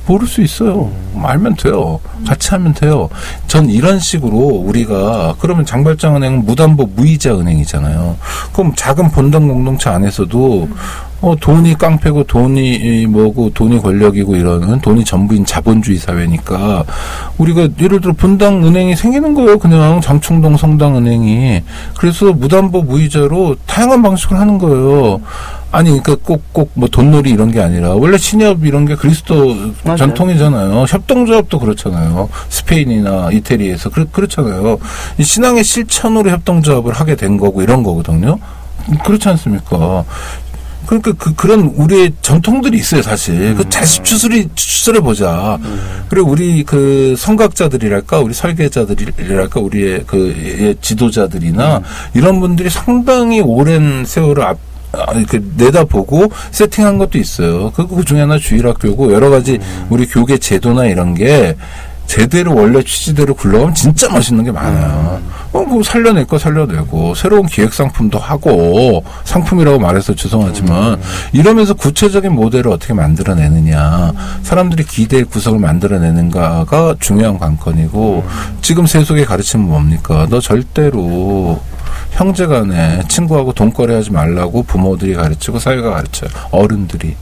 모를 수 있어요. 알면 돼요. 같이 하면 돼요. 전 이런 식으로 우리가 그러면 장발장 은행은 무담보 무이자 은행이잖아요. 그럼 작은 본당 공동체 안에서도 어, 돈이 깡패고 돈이 이 뭐고 돈이 권력이고 이러는 돈이 전부인 자본주의 사회니까 우리가 예를 들어 분당 은행이 생기는 거예요. 그냥 장충동 성당 은행이 그래서 무담보 무이자로 다양한 방식을 하는 거예요. 아니 그러니까 꼭 꼭 뭐 돈놀이 이런 게 아니라 원래 신협 이런 게 그리스도 맞아요. 전통이잖아요. 협동조합도 그렇잖아요. 스페인이나 이태리에서 그렇, 그렇잖아요. 이 신앙의 실천으로 협동조합을 하게 된 거고 이런 거거든요. 그렇지 않습니까? 그러니까 그 그런 우리의 전통들이 있어요 사실. 그 다시 추스리 추스려 보자. 그리고 우리 그 성각자들이랄까 우리 설계자들이랄까 우리의 그 예, 지도자들이나 이런 분들이 상당히 오랜 세월을 앞 아, 이렇게 내다보고 세팅한 것도 있어요. 그, 그 중에 하나 주일학교고 여러 가지 우리 교계 제도나 이런 게 제대로 원래 취지대로 굴러가면 진짜 맛있는 게 많아요. 어, 그 살려낼 거 살려내고 새로운 기획 상품도 하고 상품이라고 말해서 죄송하지만 이러면서 구체적인 모델을 어떻게 만들어내느냐 사람들이 기대의 구성을 만들어내는가가 중요한 관건이고 지금 세속의 가르침은 뭡니까? 너 절대로 형제간에 친구하고 돈거래하지 말라고 부모들이 가르치고 사회가 가르쳐요. 어른들이.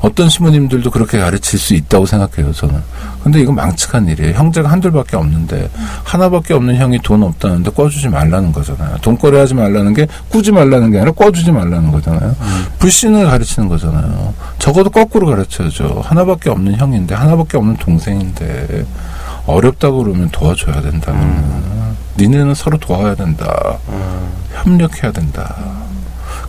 어떤 신부님들도 그렇게 가르칠 수 있다고 생각해요, 저는. 근데 이건 망측한 일이에요. 형제가 한둘밖에 없는데, 하나밖에 없는 형이 돈 없다는데 꿔주지 말라는 거잖아요. 돈거래 하지 말라는 게 꾸지 말라는 게 아니라 꿔주지 말라는 거잖아요. 불신을 가르치는 거잖아요. 적어도 거꾸로 가르쳐야죠. 하나밖에 없는 형인데, 하나밖에 없는 동생인데, 어렵다고 그러면 도와줘야 된다. 니네는 서로 도와야 된다. 협력해야 된다.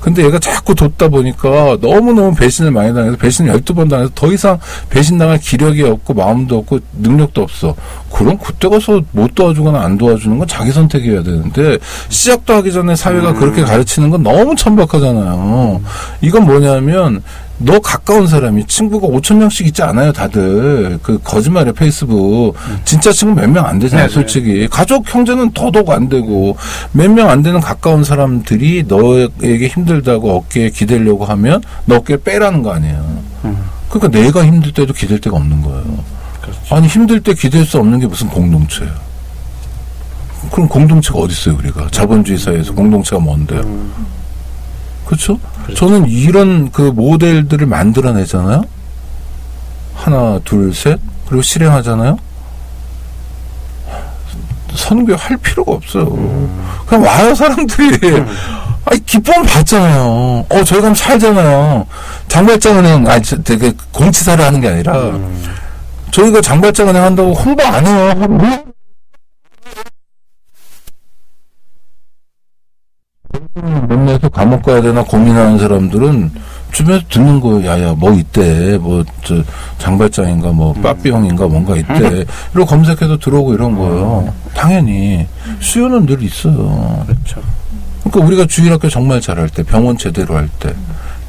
근데 얘가 자꾸 뒀다 보니까 너무너무 배신을 많이 당해서 배신을 12번 당해서 더 이상 배신당할 기력이 없고 마음도 없고 능력도 없어. 그럼 그때 가서 못 도와주거나 안 도와주는 건 자기 선택이어야 되는데 시작도 하기 전에 사회가 그렇게 가르치는 건 너무 천박하잖아요. 이건 뭐냐면 너 가까운 사람이 친구가 5천 명씩 있지 않아요, 다들. 그 거짓말에 페이스북. 진짜 친구 몇 명 안 되잖아요, 네, 솔직히. 가족 형제는 더더욱 안 되고 몇 명 안 되는 가까운 사람들이 너에게 힘들다고 어깨에 기대려고 하면 너 어깨에 빼라는 거 아니에요. 그러니까 내가 힘들 때도 기댈 데가 없는 거예요. 아니 힘들 때 기댈 수 없는 게 무슨 공동체예요. 그럼 공동체가 어디 있어요, 우리가? 자본주의 사회에서 공동체가 뭔데요? 그렇죠? 저는 이런 그 모델들을 만들어내잖아요. 하나, 둘, 셋. 그리고 실행하잖아요. 선교할 필요가 없어요. 그냥 와요, 사람들이. 아니, 기쁨 받잖아요. 어, 저희 가면 살잖아요. 장발장은행, 아니, 저, 되게 공치사를 하는 게 아니라, 저희가 장발장은행 한다고 홍보 안 해요. 몇몇에서 감옥 가야 되나 고민하는 사람들은 주변에서 듣는 거예요. 야야 뭐 있대. 뭐 저 장발장인가 뭐 빠삐형인가 뭔가 있대. 이러고 검색해서 들어오고 이런 거예요. 당연히 수요는 늘 있어요. 그렇죠. 그러니까 우리가 주일학교 정말 잘할 때, 병원 제대로 할 때,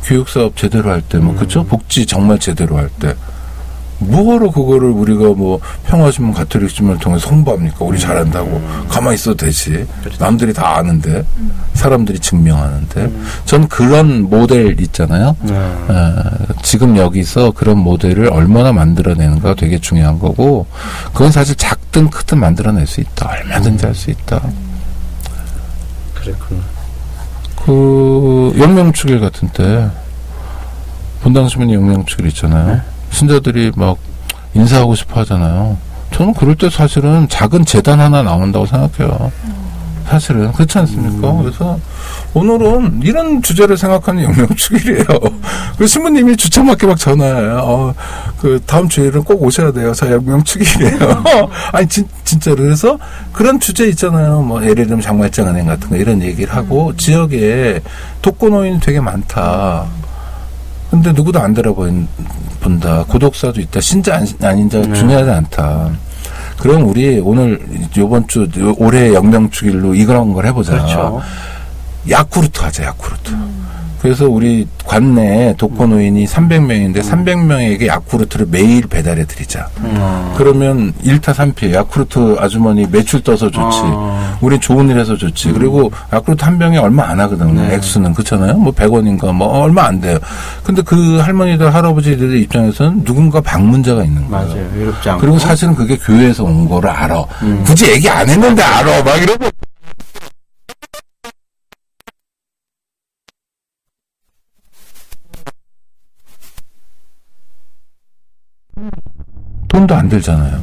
교육사업 제대로 할 때, 뭐 그죠? 복지 정말 제대로 할 때. 뭐하러 그거를 우리가 뭐 평화신문 가톨릭신문을 통해서 홍보합니까? 우리 잘한다고 가만히 있어도 되지. 남들이 다 아는데 사람들이 증명하는데 전 그런 모델 있잖아요. 어, 지금 여기서 그런 모델을 얼마나 만들어내는가 되게 중요한 거고 그건 사실 작든 크든 만들어낼 수 있다. 얼마든지 할 수 있다. 그랬구나. 그 영명축일 같은 때 본당신문이 영명축일 있잖아요. 신자들이 막 인사하고 싶어 하잖아요. 저는 그럴 때 사실은 작은 재단 하나 나온다고 생각해요. 사실은 그렇지 않습니까? 그래서 오늘은 이런 주제를 생각하는 영명축일이에요. 그 신부님이 주책맞게 막 전화해요. 어, 그 다음 주일은 꼭 오셔야 돼요. 저 영명축일이에요. 아니 진, 진짜로 그래서 그런 주제 있잖아요. 뭐 예를 들면 장발장은행 같은 거 이런 얘기를 하고 지역에 독거노인이 되게 많다. 근데 누구도 안 들어본다. 구독자도 있다. 신자 안- 아닌자 네. 중요하지 않다. 그럼 우리 오늘 요번 주 올해 영명축일로 이런 걸 해보자. 그렇죠. 야쿠르트 하자, 야쿠르트. 그래서 우리 관내에 독거 노인이 300명인데 300명에게 야쿠르트를 매일 배달해 드리자. 음. 그러면 1타 3피 야쿠르트 아주머니 매출 떠서 좋지. 어. 우리 좋은 일 해서 좋지. 그리고 야쿠르트 한 병에 얼마 안 하거든요. 네. 액수는 그렇잖아요. 뭐 100원인가 뭐 얼마 안 돼요. 근데 그 할머니들 할아버지들 입장에서는 누군가 방문자가 있는 거예요. 맞아요. 외롭지 않고. 그리고 사실은 그게 교회에서 온 거를 알아. 음. 굳이 얘기 안 했는데 알아. 막 이러고. 돈도 안 들잖아요.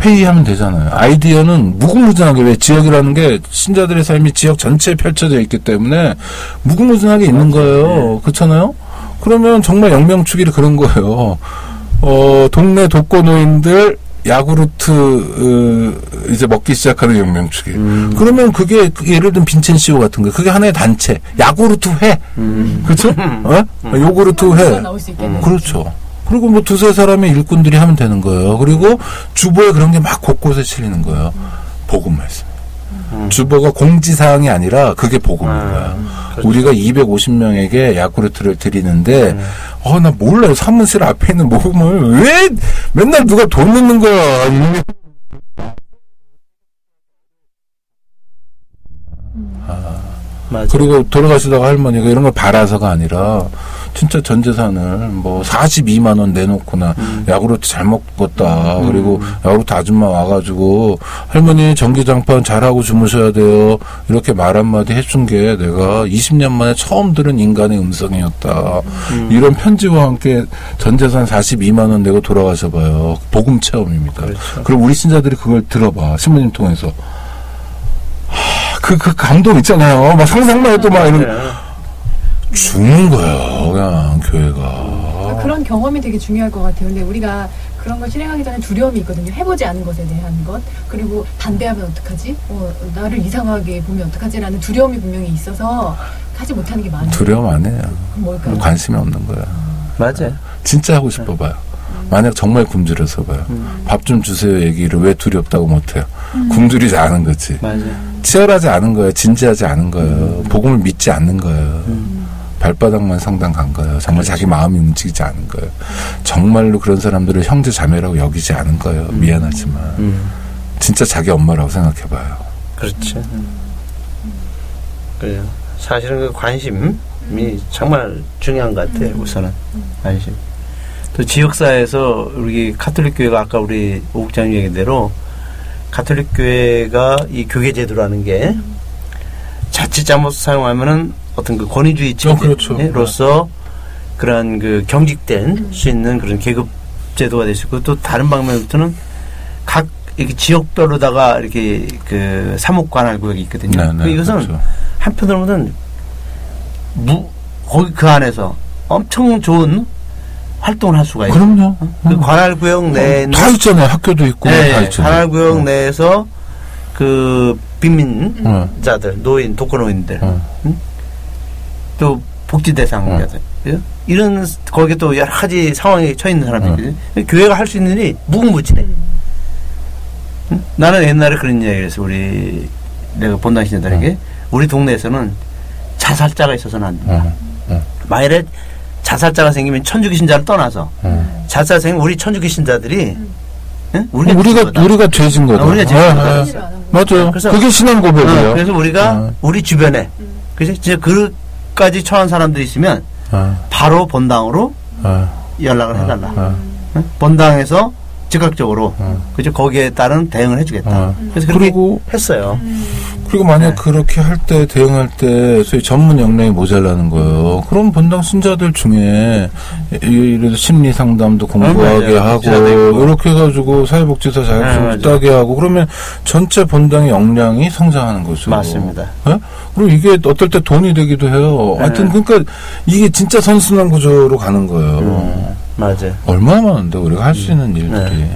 회의하면 되잖아요. 아이디어는 무궁무진하게 왜 지역이라는 게 신자들의 삶이 지역 전체에 펼쳐져 있기 때문에 무궁무진하게 있는 거예요. 그렇잖아요. 그러면 정말 영명축일이 그런 거예요. 어, 동네 독거노인들 야구르트 어, 이제 먹기 시작하는 영명축일. 음. 그러면 그게 그 예를 들면 빈첸시오 같은 거 그게 하나의 단체 야구르트 회 음. 그렇죠? 어? 요구르트 회 나올 수 있겠네. 그렇죠. 그리고 뭐 두세 사람의 일꾼들이 하면 되는 거예요. 그리고 주보에 그런 게 막 곳곳에 실리는 거예요. 복음 말씀. 음. 주보가 공지사항이 아니라 그게 복음인 아, 거야. 그렇죠. 우리가 250명에게 야쿠르트를 드리는데, 음. 어, 나 몰라요. 사무실 앞에 있는 모금을 왜 맨날 누가 돈 넣는 거야. 맞아. 그리고 돌아가시다가 할머니가 이런 걸 바라서가 아니라 진짜 전 재산을 뭐 42만 원 내놓거나 음. 야구르트 잘 먹었다. 그리고 야구르트 아줌마 와가지고 할머니 전기장판 잘하고 주무셔야 돼요. 이렇게 말 한마디 해준 게 내가 20년 만에 처음 들은 인간의 음성이었다. 음. 이런 편지와 함께 전 재산 42만 원 내고 돌아가셔 봐요. 복음 체험입니다. 그렇죠. 그럼 우리 신자들이 그걸 들어봐. 신부님 통해서. 그, 그 감동 있잖아요. 막 상상만 해도 막 이런, 네. 죽는 거야, 그냥, 교회가. 그러니까 그런 경험이 되게 중요할 것 같아요. 근데 우리가 그런 걸 실행하기 전에 두려움이 있거든요. 해보지 않은 것에 대한 것. 그리고 반대하면 어떡하지? 어, 나를 이상하게 보면 어떡하지라는 두려움이 분명히 있어서 하지 못하는 게 많아요. 두려움 안 해요. 뭘까요? 관심이 없는 거야. 맞아요. 진짜 하고 싶어 봐요. 만약 정말 굶주려서 봐요. 밥좀 주세요 얘기를 왜 두렵다고 못해요. 굶주리지 않은 거지. 맞아요. 치열하지 않은 거예요. 진지하지 않은 거예요. 복음을 믿지 않는 거예요. 발바닥만 성당 간 거예요. 정말 자기 마음이 움직이지 않은 거예요. 정말로 그런 사람들을 형제 자매라고 여기지 않은 거예요. 미안하지만. 음. 진짜 자기 엄마라고 생각해봐요. 그렇죠. 그래요. 사실은 그 관심이 정말 중요한 것 같아요. 우선은 관심. 또 지역사회에서 우리 카톨릭 교회가 아까 우리 오국장님 얘기대로 카톨릭 교회가 이 교계 제도라는 게 자칫 잘못 사용하면은 어떤 그 권위주의 어, 그렇죠. 체제로서 그런 그 경직된 수 있는 그런 계급 제도가 될 수 있고 또 다른 방면부터는 각 이렇게 지역별로다가 이렇게 그 사목 관할 구역이 있거든요. 그 이것은 그렇죠. 한편으로 보면 무 거기 그 안에서 엄청 좋은 활동을 할 수가 있어요. 그럼요. 그 음. 관할 구역 내에 다 있잖아요. 학교도 있고 다 네, 있잖아요. 관할 구역 어. 내에서 그 빈민자들, 어. 노인, 독거노인들, 어. 또 복지 대상자들 그죠? 이런 거기에 또 여러 가지 상황에 처해 있는 사람들이 음. 교회가 할 수 있는 일이 무궁무진해. 응? 나는 옛날에 그런 이야기를 했어. 우리 내가 본당 신자들에게 우리 동네에서는 자살자가 있어서는 안 된다. 어. 만일에 자살자가 생기면 천주교 신자를 떠나서 어. 자살 생기면 우리 천주교 신자들이 응? 우리가 죄진 거다. 우리가 죄진 거다. 아, 우리가 죄진 아, 거다. 아. 맞아요. 그래서- 그게 신앙 고백이에요. 어, 그래서 우리가 어. 우리 주변에 그래서 진짜 그까지 처한 사람들이 있으면 아, 바로 본당으로 아, 연락을 해달라. 아. 응? 본당에서 즉각적으로 어. 그죠 거기에 따른 대응을 해주겠다. 어. 그래서 그렇게 그리고 했어요. 그리고 만약 네. 그렇게 할 때 대응할 때 소위 전문 역량이 모자라는 거예요. 그럼 본당 신자들 중에 이래도 심리 상담도 공부하게 맞아요. 하고 있고. 이렇게 해가지고 사회복지사 네, 자격증 맞아요. 따게 하고 그러면 전체 본당의 역량이 성장하는 거죠. 맞습니다. 예? 그리고 이게 어떨 때 돈이 되기도 해요. 네. 하여튼 그러니까 이게 진짜 선순환 구조로 가는 거예요. 음, 맞아요. 얼마나 많은데 우리가 할 수 있는 일들이.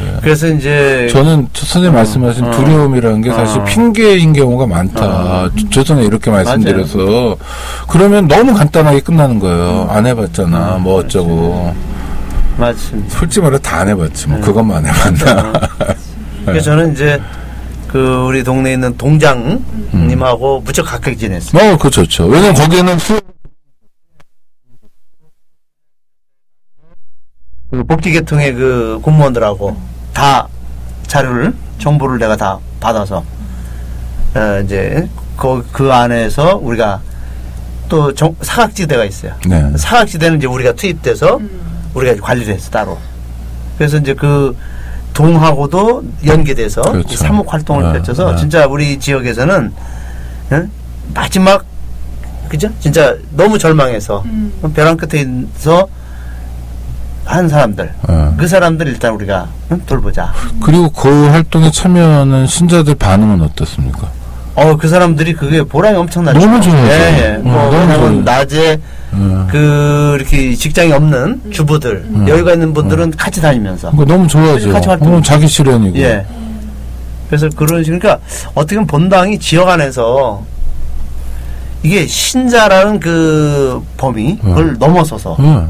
네. 그래서 이제 저는 저 선생님 말씀하신 어. 두려움이라는 게 사실 어. 핑계인 경우가 많다. 어. 저- 죄송해요 이렇게 말씀드려서 그러면 너무 간단하게 끝나는 거예요. 안 해봤잖아. 음. 뭐 어쩌고. 맞습니다. 솔직히 말해 다 안 해봤지. 뭐 네. 그것만 해봤나. 그래서 저는 이제 그 우리 동네에 있는 동장님하고 무척 가깝게 지냈어요. 어, 그 좋죠. 왜냐면 거기에는 수... 그 복지계통의 그 공무원들하고 다 자료를 정보를 내가 다 받아서 어, 이제 그, 그 안에서 우리가 또 정- 사각지대가 있어요. 네. 사각지대는 이제 우리가 투입돼서 우리가 이제 관리를 했어 따로. 그래서 이제 그 동하고도 연계돼서 그렇죠. 이 사목 활동을 네, 펼쳐서 네. 진짜 우리 지역에서는 응? 마지막 그죠? 진짜 너무 절망해서 음. 벼랑 끝에서 한 사람들 어. 그 사람들 일단 우리가 응? 돌보자. 그리고 그 활동에 참여하는 신자들 반응은 어떻습니까? 어 그 사람들이 그게 보람이 엄청나죠. 너무 좋아요. 예, 예. 어, 뭐 너무 왜냐면 좋아요. 낮에 어. 그 이렇게 직장이 없는 주부들 여유가 있는 분들은 같이 다니면서 그거 너무 좋아하죠. 같이 활동. 어, 자기 실현이고. 예. 그래서 그런 식 그러니까 어떻게 보면 본당이 지역 안에서 이게 신자라는 그 범위 어. 그걸 넘어서서 예,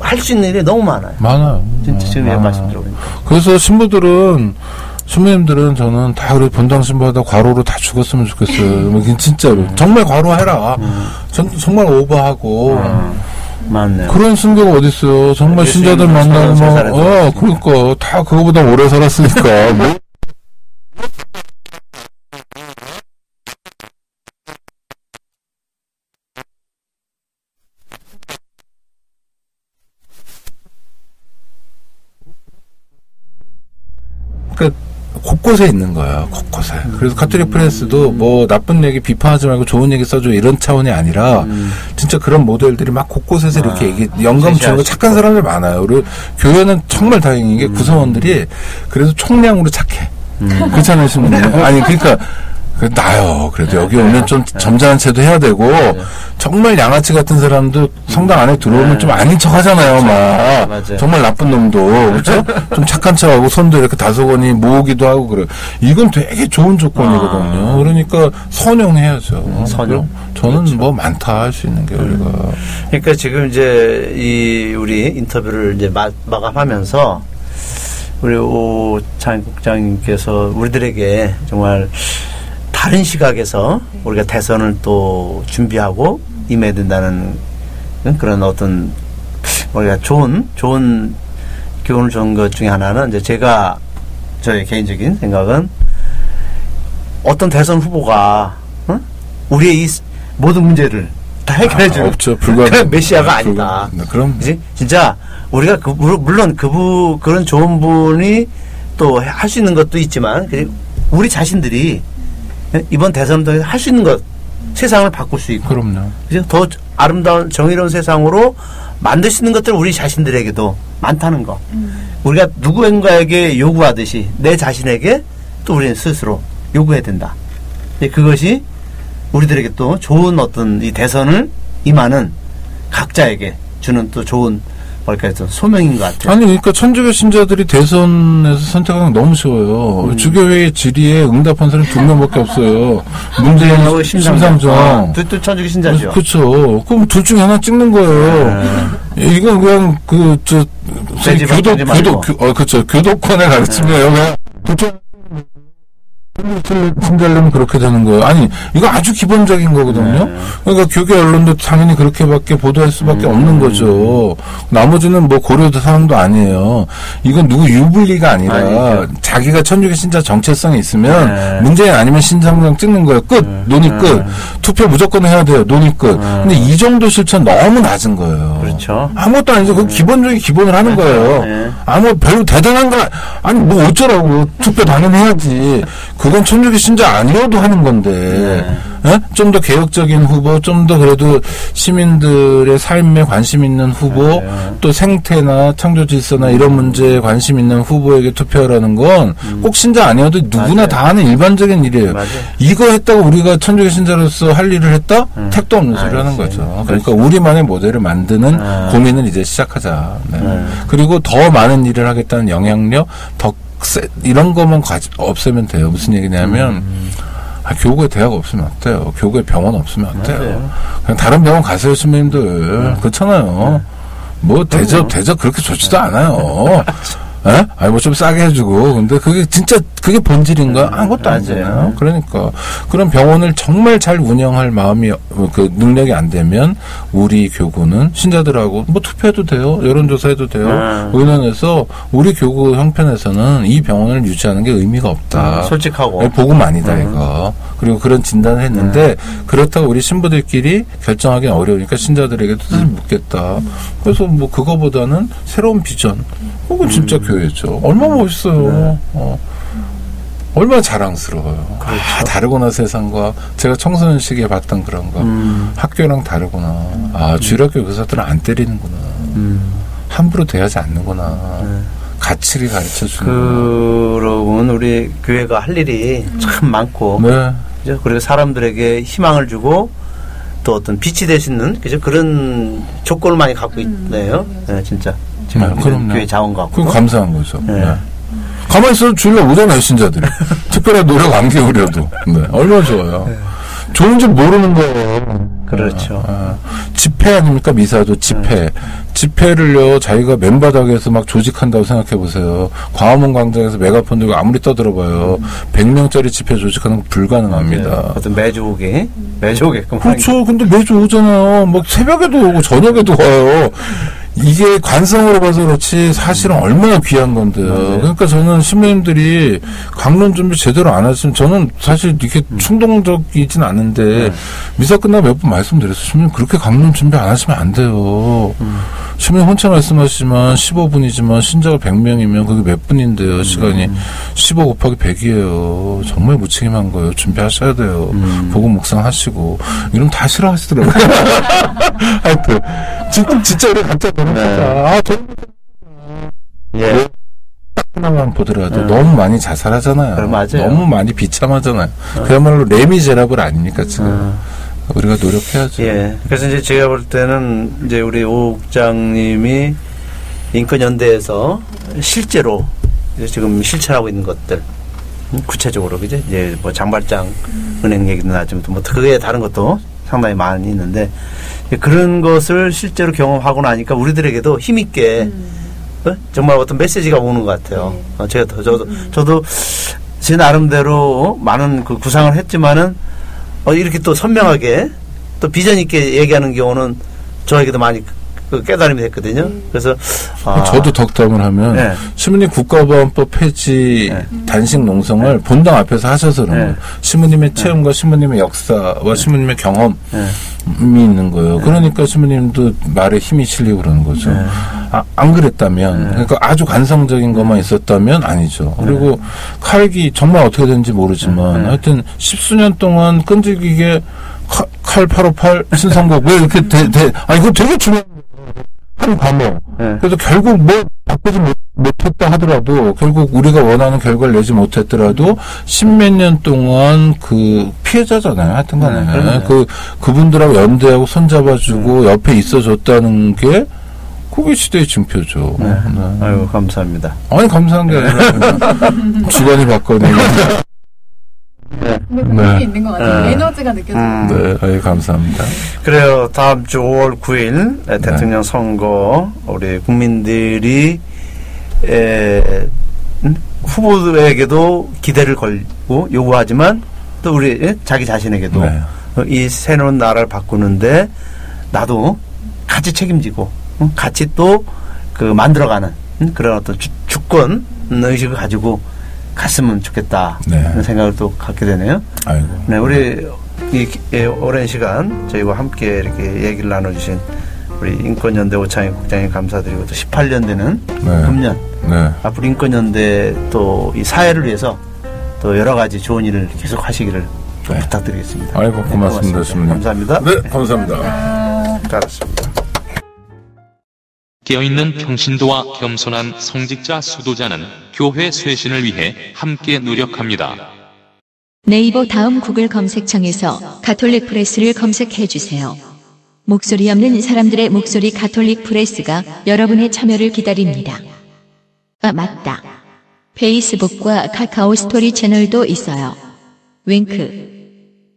할 수 있는 일이 너무 많아요. 많아요. 진짜 어, 지금 많아요. 말씀 들어보니까. 그래서 신부들은 신부님들은 저는 다 그래 본당 신부하다 과로로 다 죽었으면 좋겠어요. 뭐 진짜로 정말 과로해라. 전 정말 오버하고 어, 맞네요. 그런 순교가 어딨어요. 정말 신자들 만나고 세 뭐, 어, 그러니까 다 그거보다 오래 살았으니까. 뭐. 곳곳에 있는 거예요. 곳곳에. 그래서 카톨릭 프레스도 뭐 나쁜 얘기 비판하지 말고 좋은 얘기 써줘 이런 차원이 아니라 진짜 그런 모델들이 막 곳곳에서 이렇게 아, 얘기 영감 주는 거 착한 사람들 많아요. 그리고 교회는 정말 다행인 게 구성원들이 그래도 총량으로 착해. 그렇잖아요, 신부님. 아니 그러니까 그 나요. 그래도 여기 오면 좀 점잖은 채도 해야 되고 정말 양아치 같은 사람도 성당 안에 들어오면 네. 좀 아닌 척 하잖아요, 막 맞아요. 정말 나쁜 놈도 그렇죠? 좀 착한 척하고 손도 이렇게 다소거니 모으기도 하고 그래. 이건 되게 좋은 조건이거든요. 그러니까 선용해야죠. 선용. 저는 뭐 많다 할 수 있는 게 우리가 그러니까 지금 이제 이 우리 인터뷰를 이제 마, 마감하면서 우리 오 장 국장님께서 우리들에게 정말 다른 시각에서 우리가 대선을 또 준비하고 임해야 된다는 그런 어떤 우리가 좋은 좋은 교훈을 준 것 중에 하나는 이제 제가 저의 개인적인 생각은 어떤 대선 후보가 응? 우리의 이 모든 문제를 다 해결해 주는 아, 없죠. 불가 그런 메시아가 아. 네, 그럼 그지? 진짜 우리가 그, 물- 물론 그부 그런 좋은 분이 또 할 수 있는 것도 있지만 우리 자신들이 이번 대선도 할수 있는 것 세상을 바꿀 수 있고 그럼요. 그죠? 더 아름다운 정의로운 세상으로 만들 수 있는 것들 우리 자신들에게도 많다는 거. 우리가 누구인가에게 요구하듯이 내 자신에게 또 우리는 스스로 요구해야 된다. 근데 그것이 우리들에게 또 좋은 어떤 이 대선을 임하는 각자에게 주는 또 좋은 뭐랄까 좀 소명인 것 같아요. 아니 그러니까 천주교 신자들이 대선에서 선택하는 게 너무 쉬워요. 주교회의 질의에 응답한 사람이 두 명밖에 없어요. 문재인하고 심상정. 아, 천주교 신자죠. 그렇죠. 그럼 둘 중에 하나 찍는 거예요. 이건 그냥 그저 말고. 교도 교, 어 그렇죠. 교도권의 가르침이에요. 그냥 신자려면 그렇게 되는 거예요. 아니 이거 아주 기본적인 거거든요. 네. 그러니까 교계 언론도 당연히 그렇게밖에 보도할 수밖에 음. 없는 거죠. 나머지는 뭐 고려 사항도 아니에요. 이건 누구 유불리가 아니라 아니죠. 자기가 천주교 신자 정체성이 있으면 네. 문재인 아니면 신상정 찍는 거예요. 끝. 논의 끝. 투표 무조건 해야 돼요. 논의 끝. 근데 이 정도 실천 너무 낮은 거예요. 그렇죠. 아무것도 아니죠. 그 기본적인 기본을 하는 거예요. 네. 아무 별로 대단한 거 아니 뭐 어쩌라고 투표 당연히 해야지. 그건 천주교 신자 아니어도 하는 건데 네. 좀 더 개혁적인 후보, 좀 더 그래도 시민들의 삶에 관심 있는 후보, 맞아요. 또 생태나 창조 질서나 이런 문제에 관심 있는 후보에게 투표하라는 건꼭 신자 아니어도 누구나 음. 맞아요. 다 하는 일반적인 일이에요. 맞아요. 이거 했다고 우리가 천주교 신자로서 할 일을 했다? 음. 택도 없는 소리 하는. 거죠. 그러니까 우리만의 모델을 만드는 아. 고민을 이제 시작하자. 네. 네. 그리고 더 많은 일을 하겠다는 영향력, 더 세, 이런 것만 가지, 없애면 돼요. 무슨 얘기냐면, 음. 아, 교구에 대학 없으면 어때요? 교구에 병원 없으면 어때요? 맞아요. 네. 그냥 다른 병원 가세요, 시민들. 그렇잖아요. 뭐, 대접, 대접 그렇게 좋지도 네. 않아요. 에? 아니, 뭐 좀 싸게 해주고. 근데 그게 진짜, 그게 본질인가? 아무것도 맞아요. 아니잖아요. 그러니까. 그런 병원을 정말 잘 운영할 마음이, 어, 그 능력이 안 되면, 우리 교구는 신자들하고 뭐 투표해도 돼요. 여론조사해도 돼요. 음. 의논해서, 우리 교구 형편에서는 이 병원을 유지하는 게 의미가 없다. 솔직하고. 네, 복음 아니다 이거. 그리고 그런 진단을 했는데 그렇다고 우리 신부들끼리 결정하기는 어려우니까 신자들에게도 사실 묻겠다. 그래서 뭐 그거보다는 새로운 비전. 그건 진짜 교회죠. 얼마나 멋있어요. 어. 얼마나 자랑스러워요. 아, 다르구나 세상과 제가 청소년 시기에 봤던 그런 거. 음. 학교랑 다르구나. 아 주일학교 의사들은 안 때리는구나. 음. 함부로 대하지 않는구나. 네. 가치를 가르쳐 주는. 그러면 우리 교회가 할 일이 참 많고 네. 그죠? 그리고 사람들에게 희망을 주고 또 어떤 빛이 있는 그죠? 그런 조건을 많이 갖고 있네요. 네, 진짜 지금 네, 그럼요. 교회 자원 갖고. 그건 감사한 거죠. 네. 네. 가만히 있어도 주일날 오잖아요, 신자들이. 특별한 노력 안 기울여도. 네. 얼마나 좋아요. 좋은 줄 모르는 거예요. 그렇죠. 네. 네. 집회 아닙니까? 미사도 집회. 집회를요, 자기가 맨바닥에서 막 조직한다고 생각해 보세요. 광화문 광장에서 메가폰 들고 아무리 떠들어봐요. 100명짜리 집회 조직하는 거 불가능합니다. 네. 매주 오게 매주 오게끔 그렇죠. 근데 매주 오잖아요. 뭐 새벽에도 오고 저녁에도 와요. 이게 관성으로 봐서 그렇지 사실은 얼마나 귀한 건데요. 맞아요. 그러니까 저는 신부님들이 강론 준비 제대로 안 하시면 저는 사실 이렇게 음. 충동적이진 않은데 네. 미사 끝나고 몇 번 말씀드렸어요. 신부님 그렇게 강론 준비 안 하시면 안 돼요. 음. 신부님 혼자 말씀하시지만 15분이지만 신자가 100명이면 그게 몇 분인데요. 시간이 15 곱하기 100이에요. 정말 무책임한 거예요. 준비하셔야 돼요. 음. 보고 묵상하시고 이러면 다 싫어하시더라고요. 하여튼 진짜 진짜 우리 깜짝 놀랐다. 네. 아, 저 예. 하나만 보더라도 네. 너무 많이 자살하잖아요. 그래, 맞아요. 너무 많이 비참하잖아요. 그야말로 레미제라블 아닙니까 지금? 어. 우리가 노력해야죠. 예. 그래서 이제 제가 볼 때는 이제 우리 오 국장님이 인권연대에서 실제로 지금 실천하고 있는 것들 음, 구체적으로 그죠? 이제 뭐 장발장 은행 얘기도 나지만 뭐 그에 다른 것도 상당히 많이 있는데 그런 것을 실제로 경험하고 나니까 우리들에게도 힘있게 어? 정말 어떤 메시지가 오는 것 같아요. 네. 어, 제가 더, 저도 저도 제 나름대로 많은 그 구상을 했지만은 어, 이렇게 또 선명하게 또 비전 있게 얘기하는 경우는 저에게도 많이 그 깨달음이 됐거든요. 그래서 아, 저도 덕담을 하면 네. 신부님 국가보안법 폐지 네. 단식 농성을 본당 앞에서 하셔서 그런 네. 거예요. 신부님의 체험과 신부님의 역사와 신부님의 경험이 네. 있는 거예요. 그러니까 신부님도 말에 힘이 실리고 그러는 거죠. 네. 아, 안 그랬다면 그러니까 아주 관성적인 것만 있었다면 아니죠. 그리고 칼기 정말 어떻게 되는지 모르지만 네. 하여튼 십수년 동안 끈질기게 칼, 칼858 신성국 왜 이렇게 돼, 돼, 아니 이거 되게 중요한. 한 과목. 네. 그래서 결국 뭐 바꾸지 못, 못했다 하더라도 결국 우리가 원하는 결과를 내지 못했더라도 십몇 년 동안 그 피해자잖아요. 하여튼 간에. 네. 그, 그분들하고 연대하고 손잡아주고 옆에 있어줬다는 게 그게 시대의 증표죠. 네. 네. 아유 감사합니다. 아니, 감사한 게 아니라 그냥 주관이 바꿔니 네. 근데 네. 그런 게 있는 것 같아요. 네. 에너지가 느껴져요. 음. 네, 아유, 감사합니다. 그래요. 다음 주 5월 9일 네. 대통령 선거 우리 국민들이 에, 음? 후보에게도 기대를 걸고 요구하지만 또 우리 예? 자기 자신에게도 네. 어, 이 새로운 나라를 바꾸는데 나도 같이 책임지고 응? 같이 또 그 만들어가는 응? 그런 어떤 주, 주권 의식을 가지고 갔으면 좋겠다 네. 그런 생각을 또 갖게 되네요. 아이고. 네, 우리 이 기- 예, 오랜 시간 저희와 함께 이렇게 얘기를 나눠주신 우리 인권연대 오창희 국장님 감사드리고 또 18년 되는 네. 금년 네. 앞으로 인권연대 또 이 사회를 위해서 또 여러 가지 좋은 일을 계속 하시기를 좀 네. 부탁드리겠습니다. 아이고, 네, 고맙습니다, 신부님. 감사합니다. 네, 감사합니다. 아, 잘했습니다. 깨어있는 평신도와 겸손한 성직자 수도자는 교회 쇄신을 위해 함께 노력합니다. 네이버 다음 구글 검색창에서 가톨릭 프레스를 검색해 주세요. 목소리 없는 사람들의 목소리 가톨릭 프레스가 여러분의 참여를 기다립니다. 아, 맞다. 페이스북과 카카오 스토리 채널도 있어요. 윙크.